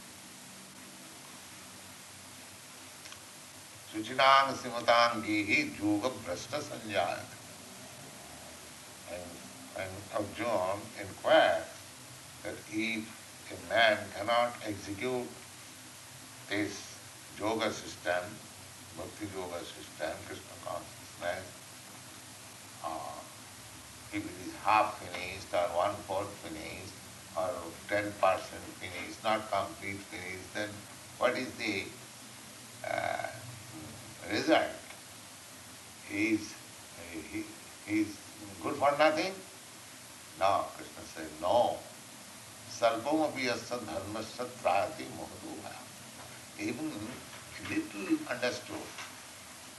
Suchinang simatangihi juga brashta sanjayat. And, and Arjuna inquired that if a man cannot execute this yoga system, bhakti yoga system, Krishna consciousness, uh, if it is half finished or one fourth finished or ten percent finished, not complete finished, then what is the uh, result. He's, he, he's good for nothing? No, Krishna said, no. Salpamapi asya dharmasya trayati mohaduha. Even little understood,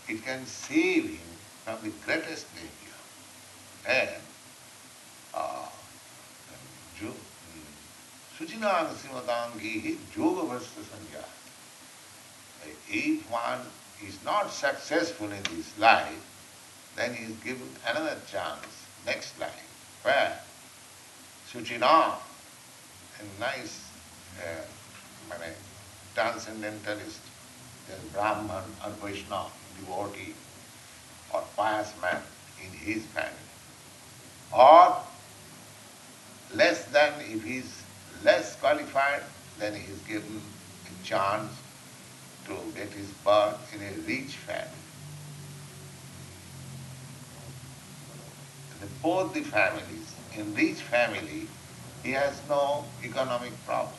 it can save him from the greatest danger. And uh, Suchinang Simatangi Yoga Vrasta Sanya. If one is not successful in this life, then he is given another chance, next life, where Suchina, a nice uh, transcendentalist, Brahman or Vaishnava, devotee or pious man in his family. Or less than, if he is less qualified, then he is given a chance to get his birth in a rich family. And both the families, in rich family, he has no economic problem.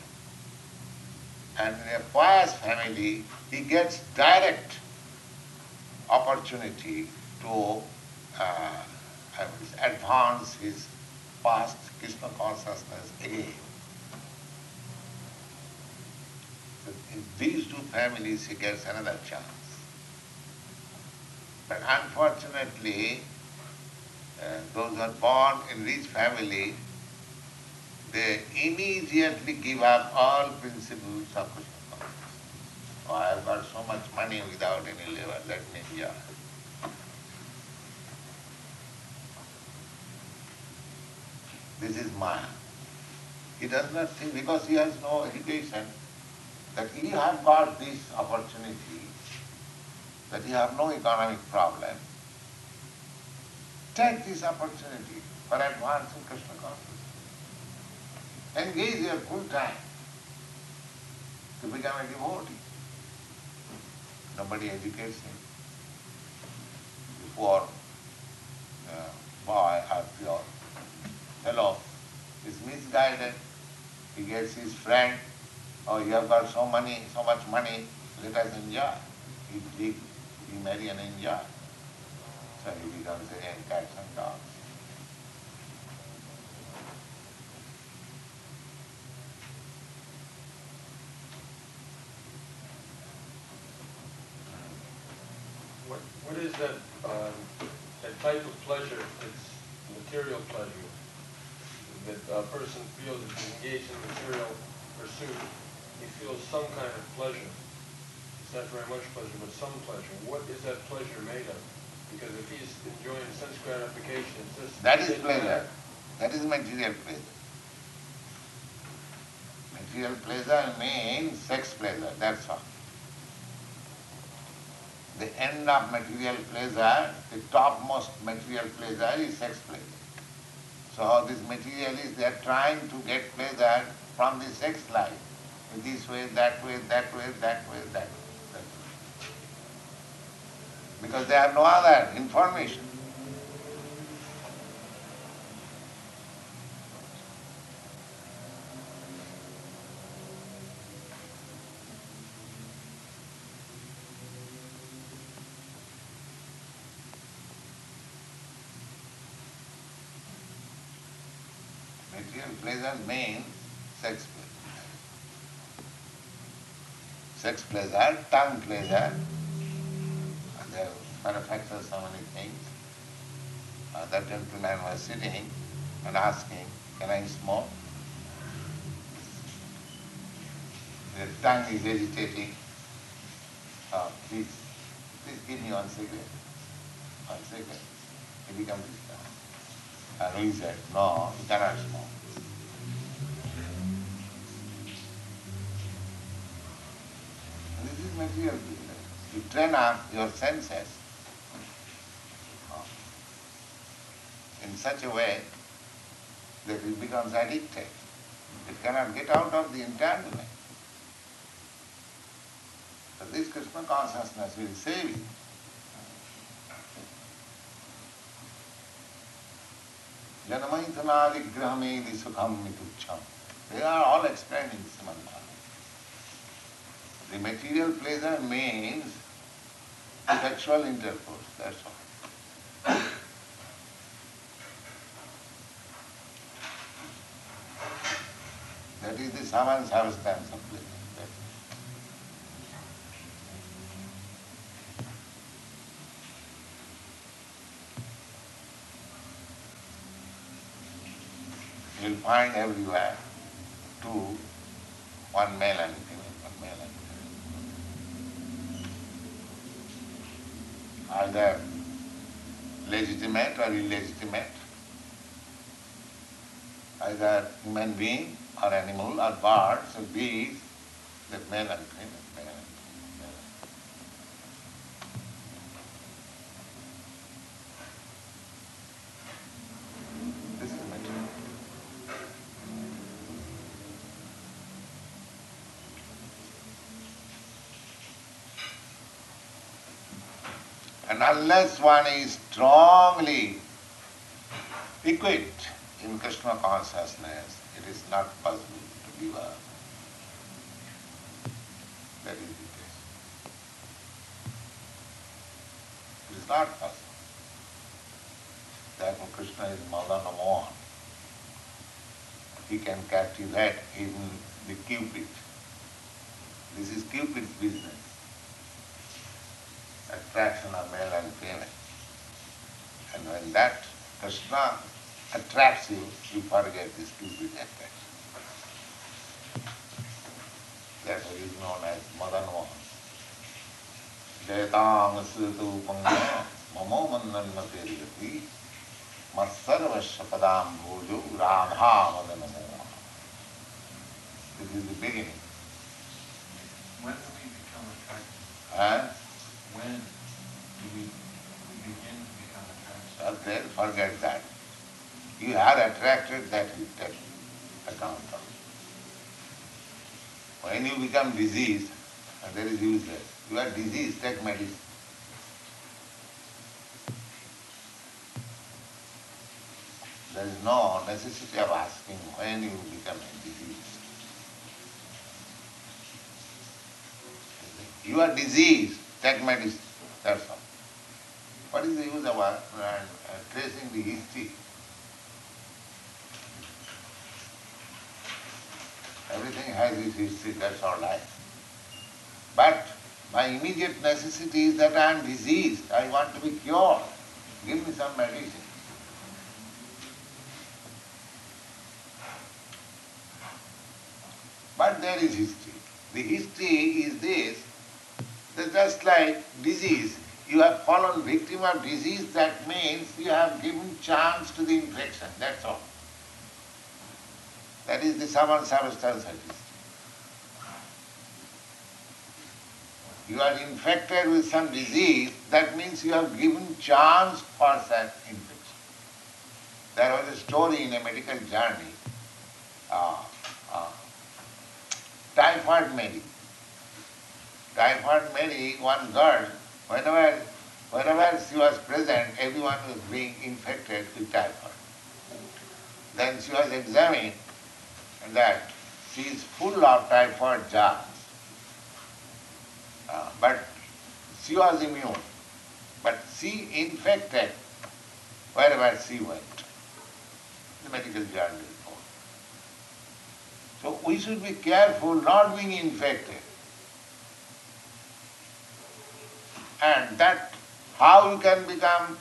And in a pious family, he gets direct opportunity to uh, advance his past Krishna consciousness again. In these two families he gets another chance. But unfortunately, uh, those who are born in rich family, they immediately give up all principles of Krishna consciousness. Oh, I've got so much money without any labor, let me enjoy. This is Maya. He does not think, because he has no education, that he have got this opportunity, that he have no economic problem. Take this opportunity for advancing Krishna consciousness. Engage your full time to become a devotee. Nobody educates him. Before uh, boy or your fellow is misguided, he gets his friend, oh you have got so money, so much money, let us enjoy. He live, he marry and enjoy. So he becomes a cats What, what is that, um, that type of pleasure, it's material pleasure, that a person feels if he's engaged in material pursuit, he feels some kind of pleasure. It's not very much pleasure, but some pleasure. What is that pleasure made of? Because if he's enjoying sense gratification, it's just... That is pleasure. That is material pleasure. Material pleasure means sex pleasure, that's all. The end of material pleasure, the topmost material pleasure is sex pleasure. So these materialists, they are trying to get pleasure from the sex life, this way, that way, that way, that way, that way. That way. Because they have no other information. Material pleasure means sex pleasure. Sex pleasure, tongue pleasure, and they manufacture so many things. Uh, that gentleman was sitting and asking, can I smoke? The tongue is agitating. Oh, please, please give me one cigarette. One cigarette. He becomes and he said, no, you cannot smoke. Material business. You train up your senses in such a way that it becomes addicted. It cannot get out of the entanglement. So this Krishna consciousness will save you. Janamaithanadigrahame sukham mitucham. They are all explained in Srimad The material pleasure means sexual intercourse, that's all. That is the saman substance of pleasure. You'll find everywhere two, one male and female, one male and female. Either legitimate or illegitimate, either human being or animal or birds or bees, female, male and female. male and female. This is material. And unless one is strongly equipped in Krishna consciousness, it is not possible to give up. That is the case. It is not possible. Therefore Krishna is Madana Mohan. He can captivate even the Cupid. This is Cupid's business attraction of male and female. And when that Krishna attracts you, you forget this stupid attraction. Therefore he is known as Madan Mohan. Jayatang Sutu Panga Mamo Mandanma Terigati Matsarvasya Padam Bhuju Radha Madana Mohan. This is the beginning. When do we become attracted? And When begin to then forget that. You are attracted, that you take account of. When you become diseased, and that is useless. You are diseased, take medicine. There is no necessity of asking when you become a disease. You are diseased, take medicine, that's all. What is the use of uh, uh, tracing the history? Everything has its history, that's all right. But my immediate necessity is that I am diseased, I want to be cured. Give me some medicine. But there is history. The history is this, that just like disease, you have fallen victim of disease, that means you have given chance to the infection, that's all. That is the saman substance of history. You are infected with some disease, that means you have given chance for that infection. There was a story in a medical journey, uh, uh, typhoid Mary. Typhoid Mary, one girl, whenever, whenever she was present, everyone was being infected with typhoid. Then she was examined and that she is full of typhoid germs. Uh, but she was immune. But she infected wherever she went. The medical journal report. So we should be careful not being infected. And that how you can become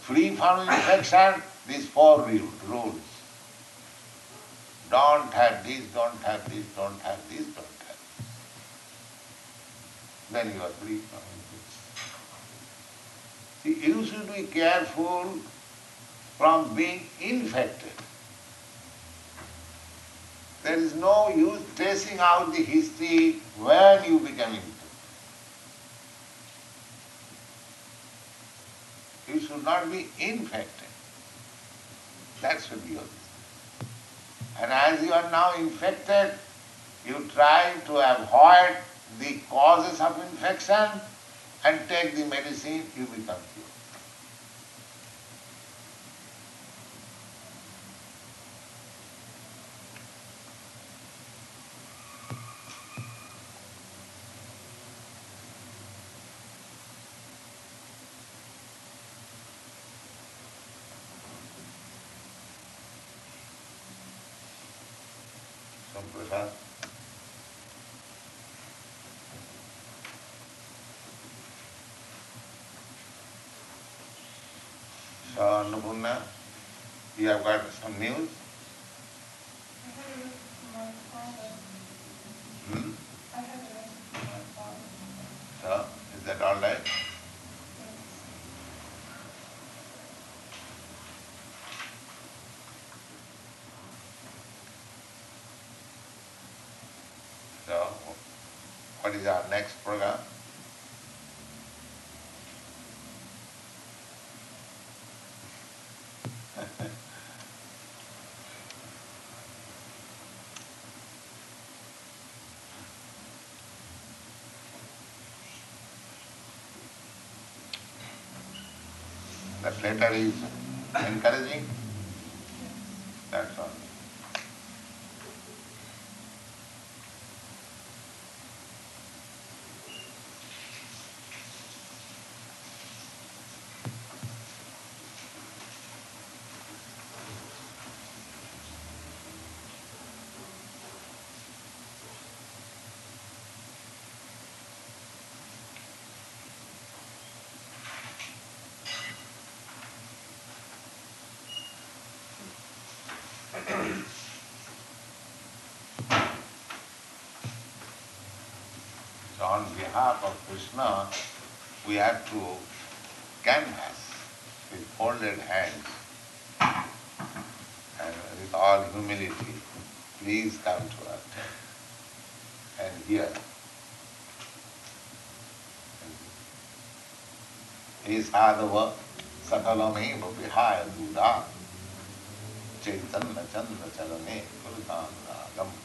free from infection, these four rules. Don't have this, don't have this, don't have this, don't have this. Then you are free from infection. See, you should be careful from being infected. There is no use tracing out the history when you become infected. You should not be infected. That should be your And as you are now infected, you try to avoid the causes of infection and take the medicine, you become cured. You have got some news? So, is that all right? So, what is our next program? later is encouraging on behalf of Krishna, we have to canvass with folded hands and with all humility, please come to us and hear. He sadhava sakalameva vihaya dura chaitanya chandra chalane kurutanga gamba.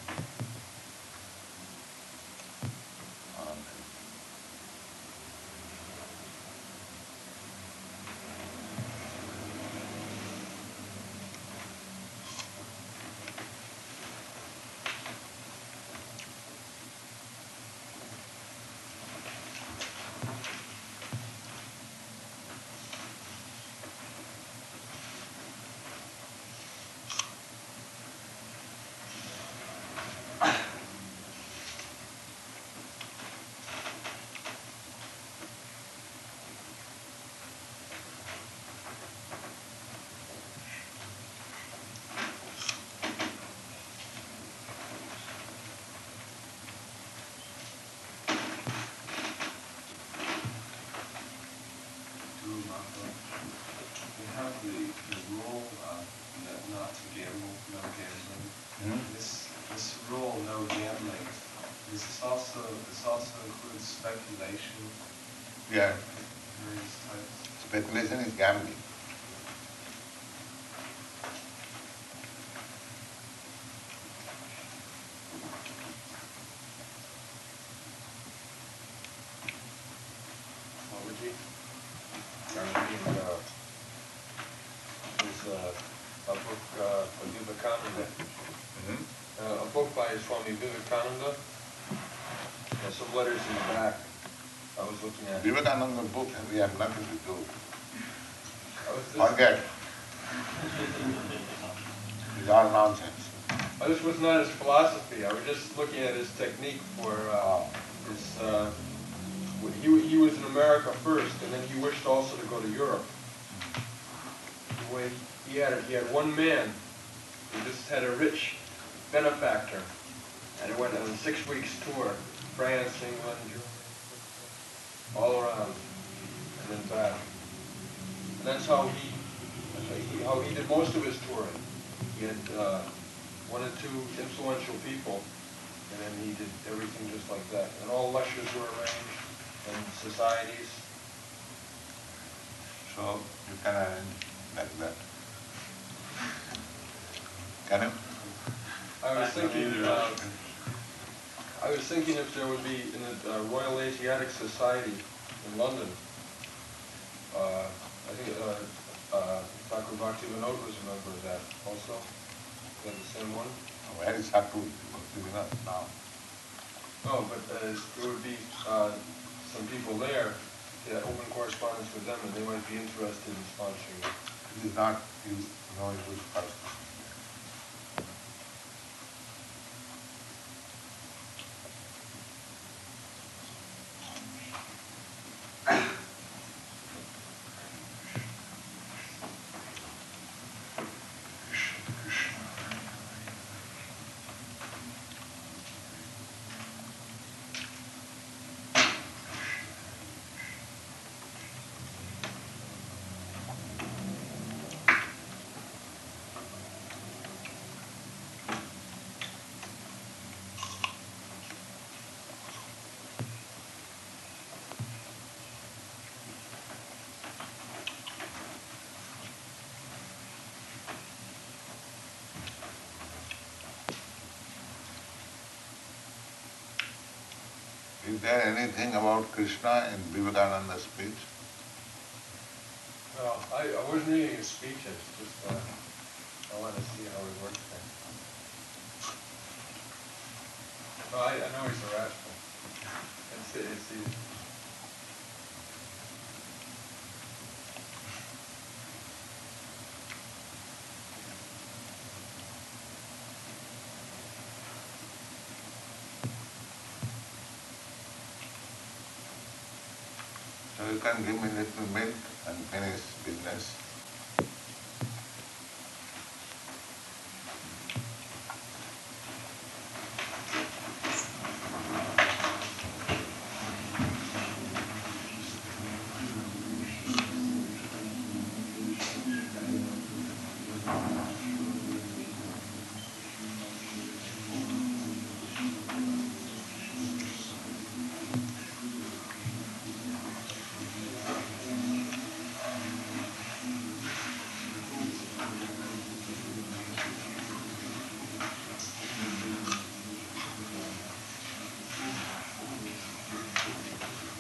manipulation. Yeah. speculation is gambling. Is there anything about Krishna in Vivekananda's speech? No, I, I wasn't reading his speeches, just, uh, I wanted to see how he worked. No, I, I know he's a rascal. It's, it's, he, So you can give me and finish business.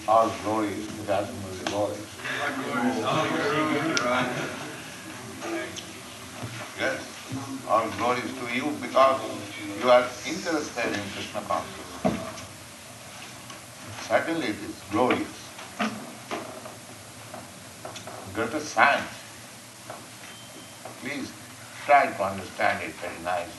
All glories to Rasamuni Lord. Yes, all glories to you because you are interested in Krishna consciousness. Certainly it is glorious. Greater science. Please try to understand it very nicely.